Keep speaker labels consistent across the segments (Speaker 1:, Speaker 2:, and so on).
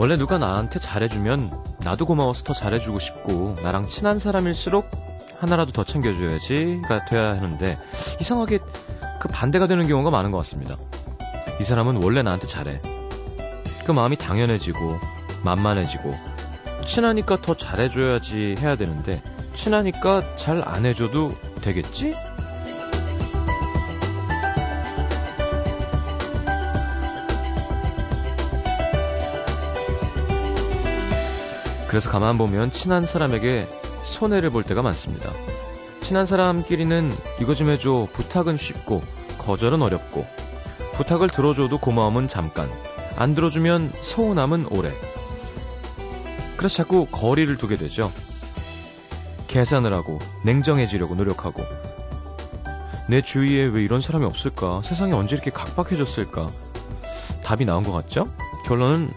Speaker 1: 원래 누가 나한테 잘해주면 나도 고마워서 더 잘해주고 싶고 나랑 친한 사람일수록 하나라도 더 챙겨줘야지가 돼야 하는데 이상하게 그 반대가 되는 경우가 많은 것 같습니다. 이 사람은 원래 나한테 잘해. 그 마음이 당연해지고 만만해지고 친하니까 더 잘해줘야지 해야 되는데 친하니까 잘 안 해줘도 되겠지? 그래서 가만 보면 친한 사람에게 손해를 볼 때가 많습니다. 친한 사람끼리는 이거 좀 해줘 부탁은 쉽고 거절은 어렵고 부탁을 들어줘도 고마움은 잠깐 안 들어주면 서운함은 오래 그래서 자꾸 거리를 두게 되죠. 계산을 하고 냉정해지려고 노력하고 내 주위에 왜 이런 사람이 없을까? 세상이 언제 이렇게 각박해졌을까? 답이 나온 것 같죠? 결론은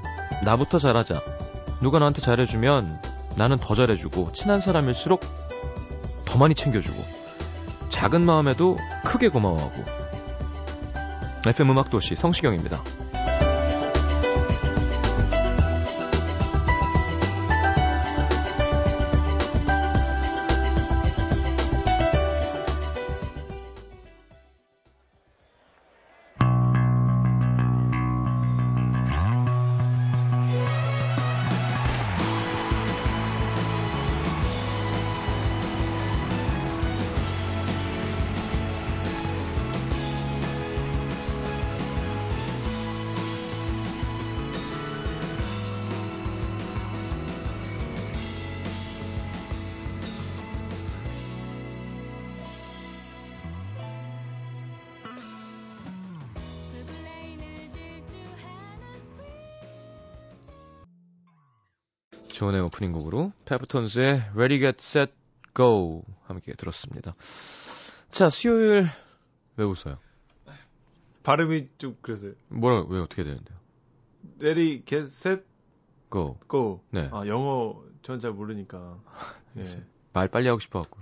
Speaker 1: 나부터 잘하자. 누가 나한테 잘해주면 나는 더 잘해주고 친한 사람일수록 더 많이 챙겨주고 작은 마음에도 크게 고마워하고 FM 음악도시 성시경입니다. 페프톤스의 Ready Get Set Go 함께 들었습니다. 자, 수요일 왜 웃어요?
Speaker 2: 발음이 좀 그래서요.
Speaker 1: 뭐라 왜 어떻게 되는데요?
Speaker 2: Ready, get, set,
Speaker 1: Go.
Speaker 2: go.
Speaker 1: 네.
Speaker 2: 아, 영어 전 잘 모르니까. 네.
Speaker 1: 말 빨리 하고 싶어 갖고.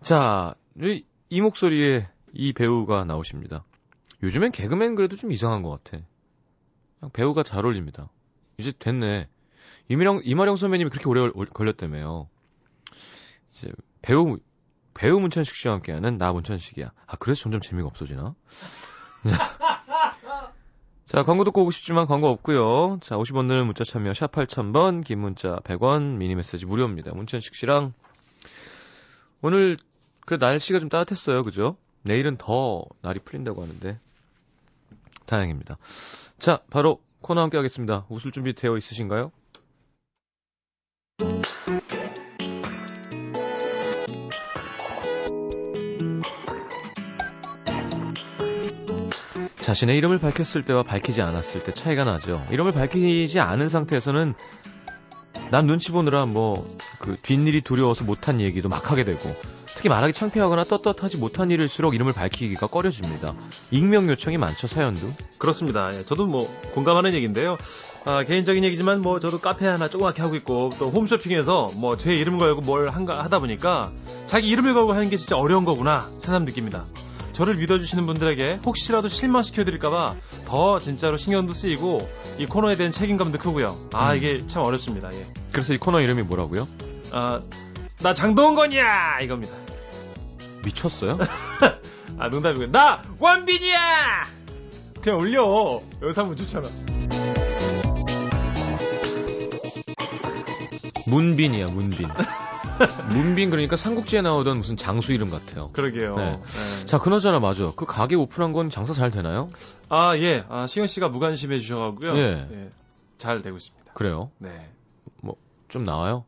Speaker 1: 자, 이, 이 목소리에 이 배우가 나오십니다. 요즘엔 개그맨 그래도 좀 이상한 것 같아. 배우가 잘 어울립니다. 이제 됐네. 이미령, 이마령 선배님이 그렇게 오래 걸- 걸렸다며요. 이제 배우, 배우 문천식 씨와 함께하는 나 문천식이야. 아, 그래서 점점 재미가 없어지나? 자, 광고 듣고 오고 싶지만 광고 없고요. 자, 50원 드는 문자 참여 샵 8000번, 긴 문자 100원, 미니 메시지 무료입니다. 문천식 씨랑 오늘 그 날씨가 좀 따뜻했어요. 그죠? 내일은 더 날이 풀린다고 하는데 다행입니다. 자, 바로 코너 함께 하겠습니다. 웃을 준비 되어 있으신가요? 자신의 이름을 밝혔을 때와 밝히지 않았을 때 차이가 나죠. 이름을 밝히지 않은 상태에서는 남 눈치 보느라 뭐 그 뒷일이 두려워서 못한 얘기도 막 하게 되고 특히 말하기 창피하거나 떳떳하지 못한 일일수록 이름을 밝히기가 꺼려집니다. 익명 요청이 많죠 사연도.
Speaker 2: 그렇습니다. 예, 저도 뭐 공감하는 얘기인데요. 아, 개인적인 얘기지만 뭐 저도 카페 하나 조그맣게 하고 있고 또 홈쇼핑에서 뭐 제 이름 걸고 뭘 한가 하다 보니까 자기 이름을 걸고 하는 게 진짜 어려운 거구나 새삼 느낍니다. 저를 믿어주시는 분들에게 혹시라도 실망시켜드릴까봐 더 진짜로 신경도 쓰이고 이 코너에 대한 책임감도 크고요. 아
Speaker 1: 음.
Speaker 2: 이게 참 어렵습니다. 예.
Speaker 1: 그래서 이 코너 이름이 뭐라고요?
Speaker 2: 아, 나 장동건이야 이겁니다.
Speaker 1: 미쳤어요?
Speaker 2: 아 농담이고 나 원빈이야. 그냥 올려. 여기서 하면 좋잖아.
Speaker 1: 문빈이야 문빈. 문빈 그러니까 삼국지에 나오던 무슨 장수 이름 같아요.
Speaker 2: 그러게요.
Speaker 1: 네.
Speaker 2: 네.
Speaker 1: 자 그나저나 맞아. 그 가게 오픈한 건 장사 잘 되나요?
Speaker 2: 아, 예. 아, 시현 씨가 무관심해 주셔가고요.
Speaker 1: 예.
Speaker 2: 잘 되고 있습니다.
Speaker 1: 그래요?
Speaker 2: 네.
Speaker 1: 좀 나와요?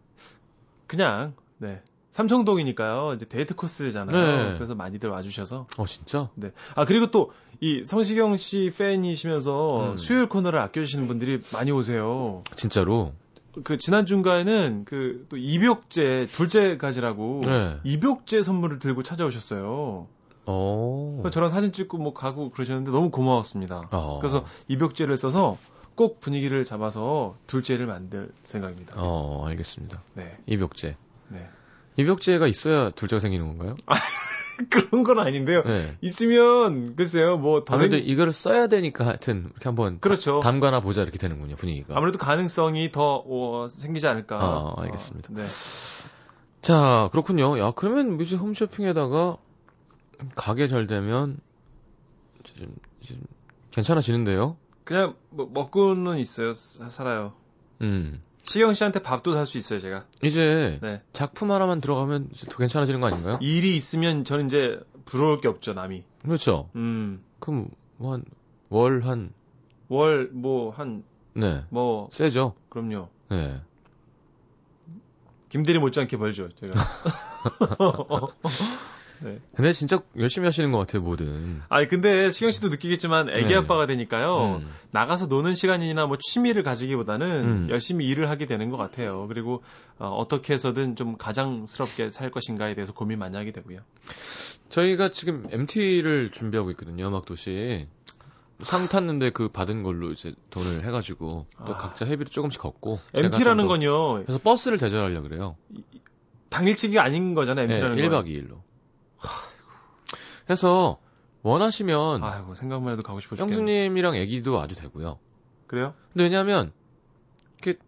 Speaker 2: 그냥, 네. 삼청동이니까요. 이제 데이트 코스잖아요.
Speaker 1: 네.
Speaker 2: 그래서 많이들 와주셔서.
Speaker 1: 어 진짜?
Speaker 2: 네. 아, 그리고 또, 이 성시경 씨 팬이시면서
Speaker 1: 음.
Speaker 2: 수요일 코너를 아껴주시는 분들이 많이 오세요.
Speaker 1: 진짜로?
Speaker 2: 그, 지난 중간에는 그, 또 입욕제, 둘째 가지라고.
Speaker 1: 네.
Speaker 2: 입욕제 선물을 들고 찾아오셨어요.
Speaker 1: 어.
Speaker 2: 저랑 사진 찍고 뭐 가고 그러셨는데 너무 고마웠습니다.
Speaker 1: 어.
Speaker 2: 그래서 입욕제를 써서 꼭 분위기를 잡아서 둘째를 만들 생각입니다.
Speaker 1: 어 알겠습니다.
Speaker 2: 네,
Speaker 1: 입욕제.
Speaker 2: 네.
Speaker 1: 입욕제가 있어야 둘째가 생기는 건가요?
Speaker 2: 그런 건 아닌데요.
Speaker 1: 네.
Speaker 2: 있으면 글쎄요 뭐더
Speaker 1: 아무래도
Speaker 2: 생...
Speaker 1: 이거를 써야 되니까 하여튼 이렇게 한번
Speaker 2: 그렇죠.
Speaker 1: 담가나 보자 이렇게 되는군요 분위기가.
Speaker 2: 아무래도 가능성이 더 어, 생기지 않을까.
Speaker 1: 아, 알겠습니다.
Speaker 2: 어, 네.
Speaker 1: 자 그렇군요. 야 그러면 뮤직 홈쇼핑에다가 가게 잘 되면 좀, 좀 괜찮아지는데요.
Speaker 2: 그냥 뭐 먹고는 있어요. 사- 살아요.
Speaker 1: 음.
Speaker 2: 시경 씨한테 밥도 살 수 있어요, 제가.
Speaker 1: 이제
Speaker 2: 네.
Speaker 1: 작품 하나만 들어가면 더 괜찮아지는 거 아닌가요?
Speaker 2: 일이 있으면 저는 이제 부러울 게 없죠, 남이.
Speaker 1: 그렇죠.
Speaker 2: 음.
Speaker 1: 그럼 뭐한월한
Speaker 2: 월 뭐 한
Speaker 1: 네.
Speaker 2: 뭐
Speaker 1: 세죠.
Speaker 2: 그럼요.
Speaker 1: 네.
Speaker 2: 김대리 못지않게 벌죠, 제가.
Speaker 1: 근데 진짜 열심히 하시는 것 같아요, 뭐든.
Speaker 2: 아니 근데 시경 씨도 느끼겠지만 애기
Speaker 1: 네.
Speaker 2: 아빠가 되니까요.
Speaker 1: 음.
Speaker 2: 나가서 노는 시간이나 뭐 취미를 가지기보다는
Speaker 1: 음.
Speaker 2: 열심히 일을 하게 되는 것 같아요. 그리고 어, 떻게 해서든 좀 가장스럽게 살 것인가에 대해서 고민 많이 하게 되고요.
Speaker 1: 저희가 지금 MT를 준비하고 있거든요, 음악도시. 상 탔는데 그 받은 걸로 이제 돈을 해가지고 또
Speaker 2: 아.
Speaker 1: 각자 회비를 조금씩 걷고.
Speaker 2: MT라는 건요.
Speaker 1: 그래서 버스를 대절하려고 그래요.
Speaker 2: 당일치기가 아닌 거잖아요.
Speaker 1: 네,
Speaker 2: MT라는
Speaker 1: 1박
Speaker 2: 건.
Speaker 1: 2일로. 그래서 원하시면
Speaker 2: 아이고 생각만 해도 가고 싶어 죽겠네.
Speaker 1: 형수님이랑 애기도 와도 되고요.
Speaker 2: 그래요?
Speaker 1: 근데 왜냐하면 이렇게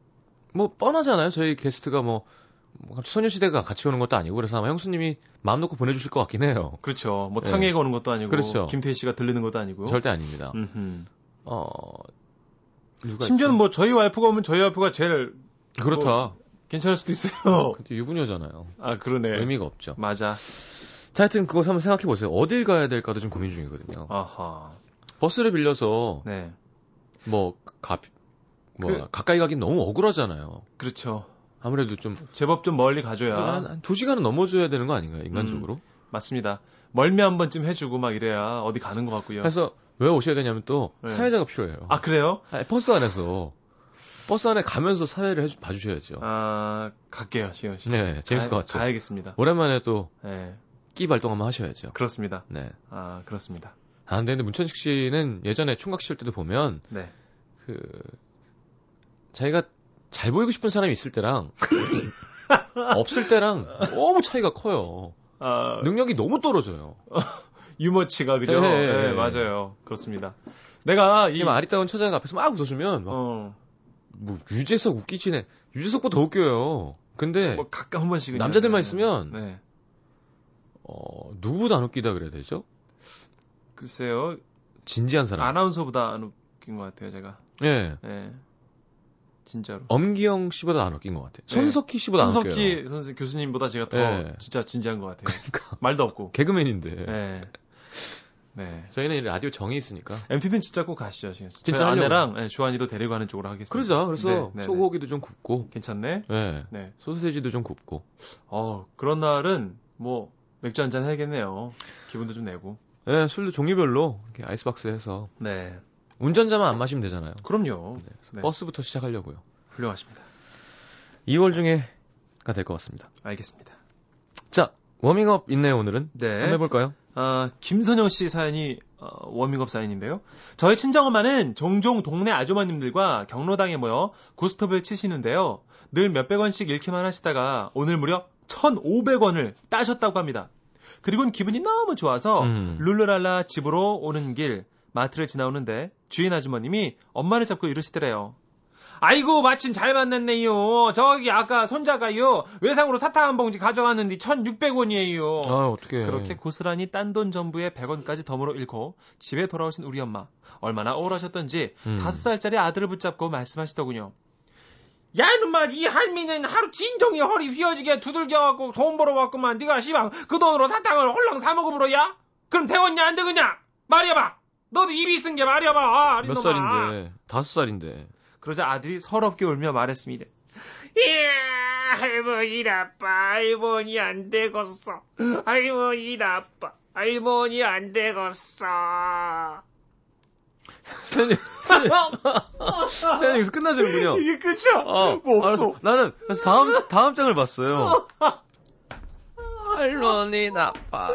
Speaker 1: 뭐 뻔하잖아요. 저희 게스트가 뭐, 뭐 소녀시대가 같이 오는 것도 아니고 그래서 아마 형수님이 마음 놓고 보내주실 것 같긴 해요.
Speaker 2: 그렇죠. 뭐
Speaker 1: 네.
Speaker 2: 탕에 거는 것도 아니고
Speaker 1: 그렇죠.
Speaker 2: 김태희 씨가 들리는 것도 아니고.
Speaker 1: 절대 아닙니다.
Speaker 2: 음흠.
Speaker 1: 어
Speaker 2: 심지어는
Speaker 1: 있죠?
Speaker 2: 뭐 저희 와이프가 오면 저희 와이프가 제일
Speaker 1: 그렇다.
Speaker 2: 괜찮을 수도 있어요.
Speaker 1: 근데 유부녀잖아요.
Speaker 2: 아 그러네.
Speaker 1: 의미가 없죠.
Speaker 2: 맞아.
Speaker 1: 자, 하여튼 그거 한번 생각해 보세요. 어딜 가야 될까도 좀 고민 중이거든요.
Speaker 2: 아하.
Speaker 1: 버스를 빌려서
Speaker 2: 네.
Speaker 1: 뭐 가, 뭐
Speaker 2: 그-
Speaker 1: 가까이 가긴 너무 억울하잖아요.
Speaker 2: 그렇죠.
Speaker 1: 아무래도 좀
Speaker 2: 제법 좀 멀리 가줘야.
Speaker 1: 한, 한 2시간은 넘어줘야 되는 거 아닌가요, 인간적으로?
Speaker 2: 맞습니다. 멀미 한 번쯤 해주고 막 이래야 어디 가는 것 같고요.
Speaker 1: 그래서 왜 오셔야 되냐면 또
Speaker 2: 네.
Speaker 1: 사회자가 필요해요.
Speaker 2: 아 그래요?
Speaker 1: 아니, 버스 안에서 버스 안에 가면서 사회를 해주, 봐주셔야죠.
Speaker 2: 아 갈게요, 시현 씨.
Speaker 1: 네, 재밌을
Speaker 2: 가-
Speaker 1: 것 같죠.
Speaker 2: 가야겠습니다.
Speaker 1: 오랜만에 또
Speaker 2: 네,
Speaker 1: 끼 발동 한번 하셔야죠.
Speaker 2: 그렇습니다.
Speaker 1: 네.
Speaker 2: 아 그렇습니다.
Speaker 1: 아, 근데 문천식 씨는 예전에 총각 시절 때도 보면
Speaker 2: 네.
Speaker 1: 그 자기가 잘 보이고 싶은 사람이 있을 때랑 없을 때랑 너무 차이가 커요.
Speaker 2: 아
Speaker 1: 능력이 너무 떨어져요.
Speaker 2: 유머치가 그죠?
Speaker 1: 네.
Speaker 2: 네, 맞아요. 그렇습니다. 내가
Speaker 1: 이이 아리따운 처자가 앞에서 막 웃어주면 막,
Speaker 2: 어,
Speaker 1: 뭐 유재석 웃기지네. 유재석보다 더 웃겨요. 근데
Speaker 2: 뭐 가끔 한 번씩은
Speaker 1: 남자들만
Speaker 2: 네.
Speaker 1: 있으면
Speaker 2: 네.
Speaker 1: 어, 누구보다 안 웃기다 그래야 되죠?
Speaker 2: 글쎄요.
Speaker 1: 진지한 사람.
Speaker 2: 아나운서보다 안 웃긴 것 같아요, 제가.
Speaker 1: 예.
Speaker 2: 네. 진짜로.
Speaker 1: 엄기영 씨보다 안 웃긴 것 같아요.
Speaker 2: 네.
Speaker 1: 손석희 씨보다 안 웃겨요.
Speaker 2: 손석희 선생 교수님보다 제가 더
Speaker 1: 네.
Speaker 2: 진짜 진지한 것 같아요.
Speaker 1: 그러니까
Speaker 2: 말도 없고.
Speaker 1: 개그맨인데
Speaker 2: 네. 네.
Speaker 1: 저희는 라디오 정이 있으니까.
Speaker 2: MT는 진짜 꼭 가시죠, 지금.
Speaker 1: 진짜.
Speaker 2: 아내랑 네, 주한이도 데리고 가는 쪽으로 하겠습니다.
Speaker 1: 그러자. 그래서
Speaker 2: 네, 네,
Speaker 1: 소고기도 좀 굽고,
Speaker 2: 괜찮네.
Speaker 1: 예.
Speaker 2: 네.
Speaker 1: 소세지도 좀 굽고.
Speaker 2: 어, 그런 날은 뭐 맥주 한 잔 해야겠네요. 기분도 좀 내고.
Speaker 1: 예, 술도 종류별로 이렇게 아이스박스에 해서
Speaker 2: 네.
Speaker 1: 운전자만 안 마시면 되잖아요.
Speaker 2: 그럼요.
Speaker 1: 네,
Speaker 2: 네.
Speaker 1: 버스부터 시작하려고요.
Speaker 2: 훌륭하십니다.
Speaker 1: 2월 중에가 될 것 같습니다.
Speaker 2: 알겠습니다.
Speaker 1: 자, 워밍업 있네요, 오늘은.
Speaker 2: 네.
Speaker 1: 한번 해볼까요?
Speaker 2: 아, 김선영 씨 사연이 어, 워밍업 사연인데요. 저희 친정엄마는 종종 동네 아주머님들과 경로당에 모여 고스톱을 치시는데요. 늘 몇백 원씩 잃기만 하시다가 오늘 무려 1,500원을 따셨다고 합니다. 그리고는 기분이 너무 좋아서
Speaker 1: 음.
Speaker 2: 룰루랄라 집으로 오는 길 마트를 지나오는데 주인 아주머님이 엄마를 잡고 이러시더래요. 아이고 마침 잘 만났네요. 저기 아까 손자가요 외상으로 사탕 한 봉지 가져왔는데 1,600원이에요.
Speaker 1: 아, 어떻게
Speaker 2: 그렇게 고스란히 딴 돈 전부에 100원까지 덤으로 잃고 집에 돌아오신 우리 엄마. 얼마나 억울하셨던지
Speaker 1: 음.
Speaker 2: 다섯 살짜리 아들을 붙잡고 말씀하시더군요. 야 이놈아 이 할미는 하루 진종일 허리 휘어지게 두들겨갖고 돈 벌어왔구만 네가 시방 그 돈으로 사탕을 홀랑 사먹음으로야? 그럼 되겠냐 안 되겠냐? 말해봐 너도 입이 쓴 게 말해봐 아,
Speaker 1: 몇. 살인데? 다섯 살인데.
Speaker 2: 그러자 아들이 서럽게 울며 말했습니다. 이야, 할머니 나빠. 할머니 안 되겠어. 할머니 나빠. 할머니 안 되겠어.
Speaker 1: 여기서 끝나자는군요.
Speaker 2: 이게 끝이야.
Speaker 1: 어,
Speaker 2: 뭐 없어.
Speaker 1: 알았어. 나는 그래서 다음 다음 장을 봤어요. 할머니 나빠.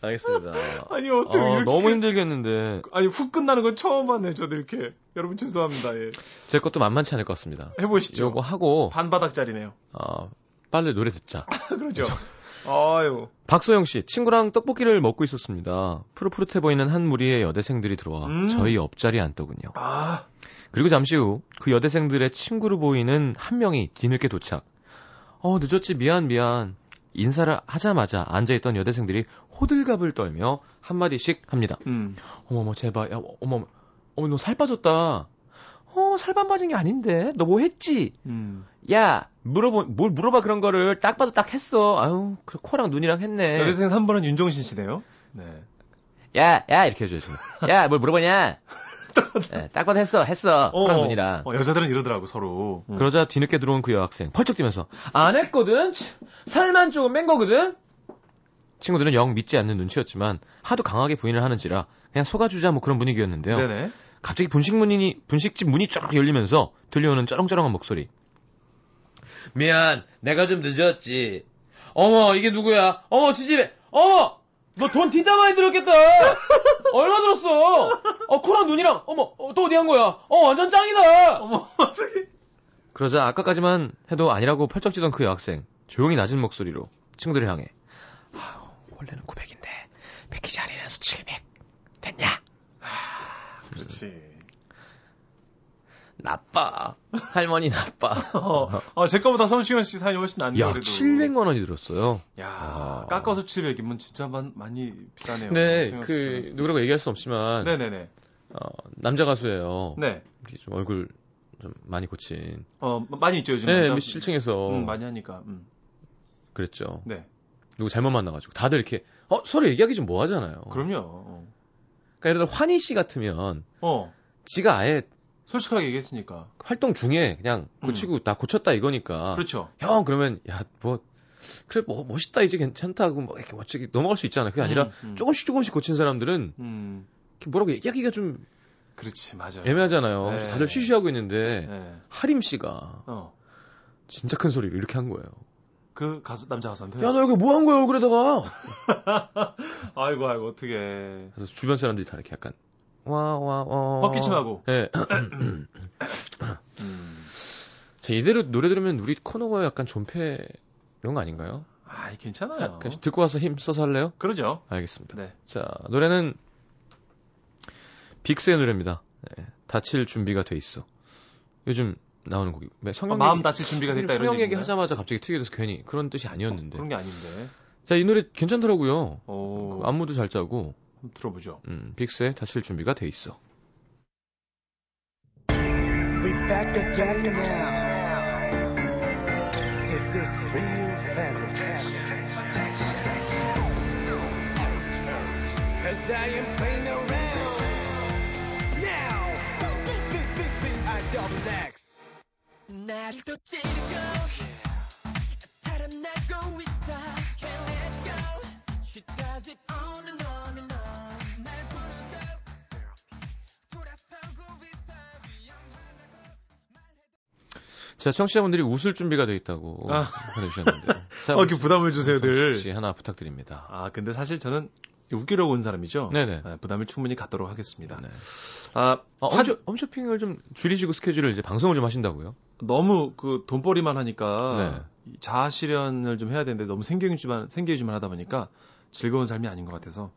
Speaker 1: 알겠습니다.
Speaker 2: 아니 어떻게
Speaker 1: 어,
Speaker 2: 이렇게
Speaker 1: 너무 힘들겠는데
Speaker 2: 아니 훅 끝나는 건 처음 봤네 저도 이렇게 여러분 죄송합니다 예.
Speaker 1: 제 것도 만만치 않을 것 같습니다.
Speaker 2: 해보시죠
Speaker 1: 요거 하고
Speaker 2: 반 바닥짜리네요
Speaker 1: 어, 빨리 노래 듣자.
Speaker 2: 그러죠 아유.
Speaker 1: 박소영 씨, 친구랑 떡볶이를 먹고 있었습니다. 푸릇푸릇해 보이는 한 무리의 여대생들이 들어와
Speaker 2: 음.
Speaker 1: 저희 옆자리에 앉더군요.
Speaker 2: 아.
Speaker 1: 그리고 잠시 후 그 여대생들의 친구로 보이는 한 명이 뒤늦게 도착. 어, 늦었지. 미안, 미안. 인사를 하자마자 앉아있던 여대생들이 호들갑을 떨며 한마디씩 합니다.
Speaker 2: 음.
Speaker 1: 어머머, 제발. 야, 어머, 어머, 너 살 빠졌다. 어, 살만 빠진 게 아닌데. 너 뭐 했지?
Speaker 2: 음.
Speaker 1: 야, 물어보, 뭘 물어봐 그런 거를 딱 봐도 딱 했어. 아유, 그 코랑 눈이랑 했네.
Speaker 2: 여대생 3번은 윤종신 씨네요. 네.
Speaker 1: 야, 야, 이렇게 해줘야죠. 야, 뭘 물어보냐? 예, 딱 봐도 했어, 했어. 코랑 눈이랑.
Speaker 2: 어, 여자들은 이러더라고, 서로. 음.
Speaker 1: 그러자 뒤늦게 들어온 그 여학생 펄쩍 뛰면서 안 했거든. 치, 살만 조금 뺀 거거든. 친구들은 영 믿지 않는 눈치였지만 하도 강하게 부인을 하는지라 그냥 속아주자 뭐 그런 분위기였는데요.
Speaker 2: 네네.
Speaker 1: 갑자기 분식 문이 분식집 문이 쫙 열리면서 들려오는 쩌렁쩌렁한 목소리. 미안, 내가 좀 늦었지. 어머, 이게 누구야? 어머, 지집에. 어머, 너 돈 진짜 많이 들었겠다. 얼마 들었어? 어, 코랑 눈이랑. 어머, 어, 또 어디 간 거야? 어, 완전 짱이다.
Speaker 2: 어머, 어떡해.
Speaker 1: 그러자 아까까지만 해도 아니라고 펄쩍 뛰던 그 여학생 조용히 낮은 목소리로 친구들을 향해 아, 원래는 900인데 패키지 할인해서 700 됐냐?
Speaker 2: 그렇지.
Speaker 1: 나빠 할머니 나빠
Speaker 2: 어, 어, 제 거보다 성시경 씨 사연이 훨씬 낫네요,
Speaker 1: 야
Speaker 2: 그래도.
Speaker 1: 700만 원이 들었어요
Speaker 2: 야,
Speaker 1: 아.
Speaker 2: 깎아서 700이면 진짜 많, 많이 비싸네요. 성시경
Speaker 1: 그
Speaker 2: 씨.
Speaker 1: 누구라고 얘기할 수 없지만
Speaker 2: 네네네.
Speaker 1: 어, 남자 가수예요
Speaker 2: 네.
Speaker 1: 좀 얼굴 좀 많이 고친
Speaker 2: 어, 많이 있죠, 요즘.
Speaker 1: 네
Speaker 2: 남자-
Speaker 1: 7층에서
Speaker 2: 음, 많이 하니까. 음.
Speaker 1: 그랬죠
Speaker 2: 네.
Speaker 1: 누구 잘못 만나 가지고 다들 이렇게 어 서로 얘기하기 좀 뭐 하잖아요
Speaker 2: 그럼요. 어.
Speaker 1: 그러니까 예를 들어 환희 씨 같으면
Speaker 2: 어,
Speaker 1: 지가 아예
Speaker 2: 솔직하게 얘기했으니까.
Speaker 1: 활동 중에 그냥 고치고 나 고쳤다 이거니까.
Speaker 2: 음. 그렇죠.
Speaker 1: 형 그러면 야 뭐 그래 뭐 멋있다 이제 괜찮다고 뭐 이렇게 멋지게 넘어갈 수 있잖아. 그게 아니라
Speaker 2: 음, 음.
Speaker 1: 조금씩 조금씩 고친 사람들은
Speaker 2: 음,
Speaker 1: 뭐라고 얘기하기가 좀
Speaker 2: 그렇지, 맞아요.
Speaker 1: 애매하잖아요.
Speaker 2: 네.
Speaker 1: 다들 쉬쉬하고 있는데
Speaker 2: 네.
Speaker 1: 하림 씨가
Speaker 2: 어.
Speaker 1: 진짜 큰 소리로 이렇게 한 거예요.
Speaker 2: 그 가수, 남자 가수한테.
Speaker 1: 야너 여기 뭐 한 거야 얼굴에다가.
Speaker 2: 아이고, 아이고, 어떻게.
Speaker 1: 그래서 주변 사람들이 다 이렇게 약간 와와 와.
Speaker 2: 헛기침하고.
Speaker 1: 예.
Speaker 2: 음.
Speaker 1: 자 이대로 노래 들으면 우리 코너가 약간 존폐 이런 거 아닌가요?
Speaker 2: 아, 괜찮아요.
Speaker 1: 아, 듣고 와서 힘 써서 할래요?
Speaker 2: 그러죠.
Speaker 1: 알겠습니다.
Speaker 2: 네.
Speaker 1: 자, 노래는 빅스의 노래입니다. 네, 다칠 준비가 돼 있어. 요즘 나오는 곡이 네, 성형
Speaker 2: 어, 마음
Speaker 1: 얘기,
Speaker 2: 다칠 준비가 됐다 이런
Speaker 1: 성형 얘기? 하자마자 갑자기 특이해서 괜히 그런 뜻이 아니었는데.
Speaker 2: 그런 게 아닌데.
Speaker 1: 자, 이 노래 괜찮더라고요.
Speaker 2: 오,
Speaker 1: 그 안무도 잘 짜고
Speaker 2: 들어보죠.
Speaker 1: 음, 빅스의 다칠 준비가 돼 있어.
Speaker 3: We back again now. This is real family. Cause I am playing around. Now, big, big, big, big, I double X. 나를 또 찌르고 달아나고 있어
Speaker 1: 자, 청취자분들이 웃을 준비가 돼 있다고
Speaker 2: 아.
Speaker 1: 보내주셨는데요. 자,
Speaker 2: 어, 이렇게 부담을 주세요, 늘.
Speaker 1: 혹시 하나 부탁드립니다.
Speaker 2: 아, 근데 사실 저는 웃기려고 온 사람이죠.
Speaker 1: 네네.
Speaker 2: 아, 부담을 충분히 갖도록 하겠습니다.
Speaker 1: 네.
Speaker 2: 아,
Speaker 1: 아,
Speaker 2: 화-
Speaker 1: 홈쇼, 홈쇼핑을 좀 줄이시고 스케줄을 이제 방송을 좀 하신다고요?
Speaker 2: 너무 그 돈벌이만 하니까
Speaker 1: 네.
Speaker 2: 이 자아 실현을 좀 해야 되는데 너무 생계유지만 생계유지만 하다 보니까 즐거운 삶이 아닌 것 같아서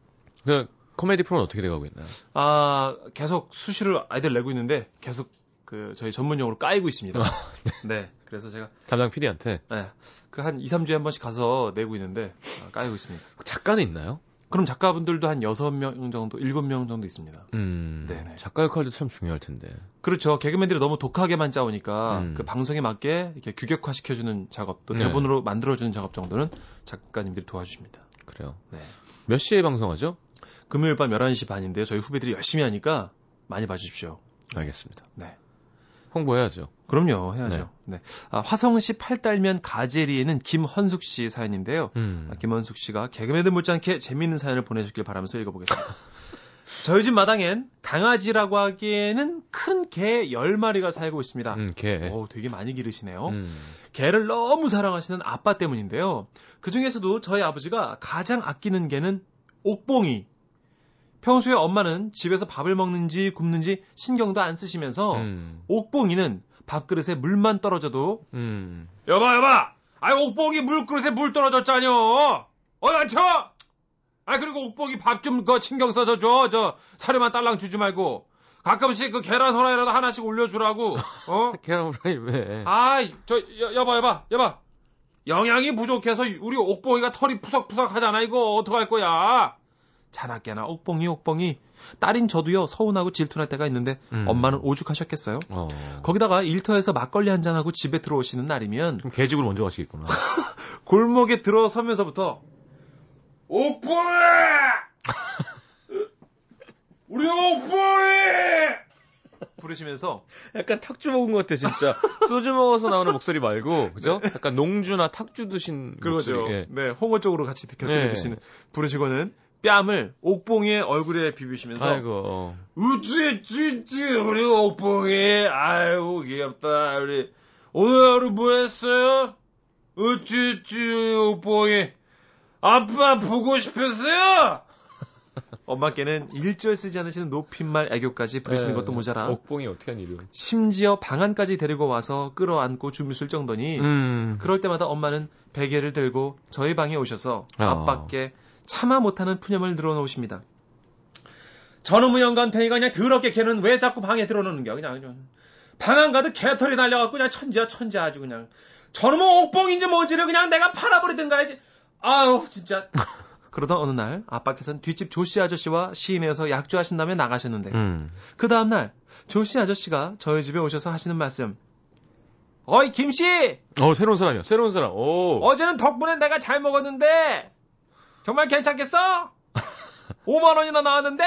Speaker 1: 그 코미디 프로는 어떻게 돼가고 있나요?
Speaker 2: 아 계속 수시로 아이들 내고 있는데 계속 그 저희 전문용어로 까이고 있습니다. 네. 그래서 제가
Speaker 1: 담당 PD한테
Speaker 2: 네, 그 한 2, 3주에 한 번씩 가서 내고 있는데 아, 까이고 있습니다.
Speaker 1: 작가는 있나요?
Speaker 2: 그럼 작가분들도 한 6명 정도, 7명 정도 있습니다.
Speaker 1: 음,
Speaker 2: 네네.
Speaker 1: 작가 역할도 참 중요할 텐데.
Speaker 2: 그렇죠. 개그맨들이 너무 독하게만 짜오니까
Speaker 1: 음.
Speaker 2: 그 방송에 맞게 이렇게 규격화 시켜주는 작업, 또
Speaker 1: 네.
Speaker 2: 대본으로 만들어주는 작업 정도는 작가님들이 도와주십니다.
Speaker 1: 그래요.
Speaker 2: 네.
Speaker 1: 몇 시에 방송하죠?
Speaker 2: 금요일 밤 11시 반인데요. 저희 후배들이 열심히 하니까 많이 봐주십시오.
Speaker 1: 알겠습니다.
Speaker 2: 네.
Speaker 1: 홍보해야죠.
Speaker 2: 그럼요. 해야죠. 네. 아, 화성시 팔달면 가제리에는 김헌숙 씨 사연인데요.
Speaker 1: 음.
Speaker 2: 아, 김헌숙 씨가 개그맨들 못지않게 재미있는 사연을 보내주길 바라면서 읽어보겠습니다. 저희 집 마당엔 강아지라고 하기에는 큰 개 10마리가 살고 있습니다.
Speaker 1: 음, 개.
Speaker 2: 오, 되게 많이 기르시네요.
Speaker 1: 음.
Speaker 2: 개를 너무 사랑하시는 아빠 때문인데요. 그 중에서도 저희 아버지가 가장 아끼는 개는 옥봉이. 평소에 엄마는 집에서 밥을 먹는지 굽는지 신경도 안 쓰시면서
Speaker 1: 음.
Speaker 2: 옥봉이는 밥그릇에 물만 떨어져도
Speaker 1: 음.
Speaker 2: 여봐 여봐 아이, 옥복이 물그릇에 물 떨어졌잖여. 어, 난 쳐! 아, 그리고 옥복이 밥 좀 그 신경 써서 줘. 저, 사료만 딸랑 주지 말고. 가끔씩 그 계란 후라이라도 하나씩 올려주라고. 어?
Speaker 1: 계란 후라이 왜?
Speaker 2: 아이, 저, 여, 여봐, 여봐, 여봐. 영양이 부족해서 우리 옥봉이가 털이 푸석푸석 하잖아, 이거. 어떡할 거야? 자나깨나 옥봉이, 옥봉이. 딸인 저도요, 서운하고 질투날 때가 있는데,
Speaker 1: 음.
Speaker 2: 엄마는 오죽하셨겠어요?
Speaker 1: 어.
Speaker 2: 거기다가 일터에서 막걸리 한 잔하고 집에 들어오시는 날이면,
Speaker 1: 그럼 개집으로 먼저 가시겠구나.
Speaker 2: 골목에 들어서면서부터, 옥봉아! 우리 옥봉이! 부르시면서,
Speaker 1: 약간 탁주 먹은 것 같아, 진짜. 소주 먹어서 나오는 목소리 말고, 그죠? 약간 농주나 탁주 드신
Speaker 2: 그거죠.
Speaker 1: 목소리. 예.
Speaker 2: 네, 홍어 쪽으로 같이 곁들여
Speaker 1: 네.
Speaker 2: 드시는 부르시고는 뺨을 옥봉이의 얼굴에 비비시면서
Speaker 1: 아이고.
Speaker 2: 우찌 찌찌 우리 옥봉이 아이고 귀엽다 우리 오늘 하루 뭐 했어요? 우찌 찌 옥봉이 아빠 보고 싶었어요? 엄마께는 일절 쓰지 않으시는 높임말 애교까지 부리시는
Speaker 1: 예.
Speaker 2: 것도 모자라
Speaker 1: 옥봉이 어떻게 한 일이요?
Speaker 2: 심지어 방안까지 데리고 와서 끌어안고 주무실 정도니
Speaker 1: 음.
Speaker 2: 그럴 때마다 엄마는 베개를 들고 저희 방에 오셔서
Speaker 1: 어.
Speaker 2: 앞밖에 참아 못하는 푸념을 늘어놓으십니다. 저놈의 영감탱이가 그냥 더럽게 걔는 왜 자꾸 방에 들어놓는 겨 그냥 그냥 방안 가득 개털이 날려갖고 그냥 천지야 천지 아주 그냥 저놈의 옥봉인지 뭔지를 그냥 내가 팔아버리든가 해야지 아유 진짜 그러던 어느 날 아빠께서는 뒷집 조씨 아저씨와 시인에서 약주하신 다음에 나가셨는데
Speaker 1: 음.
Speaker 2: 그 다음 날 조씨 아저씨가 저희 집에 오셔서 하시는 말씀 어이 김씨
Speaker 1: 어, 새로운 사람이야. 새로운 사람. 오.
Speaker 2: 어제는 덕분에 내가 잘 먹었는데 정말 괜찮겠어? 5만 원이나 나왔는데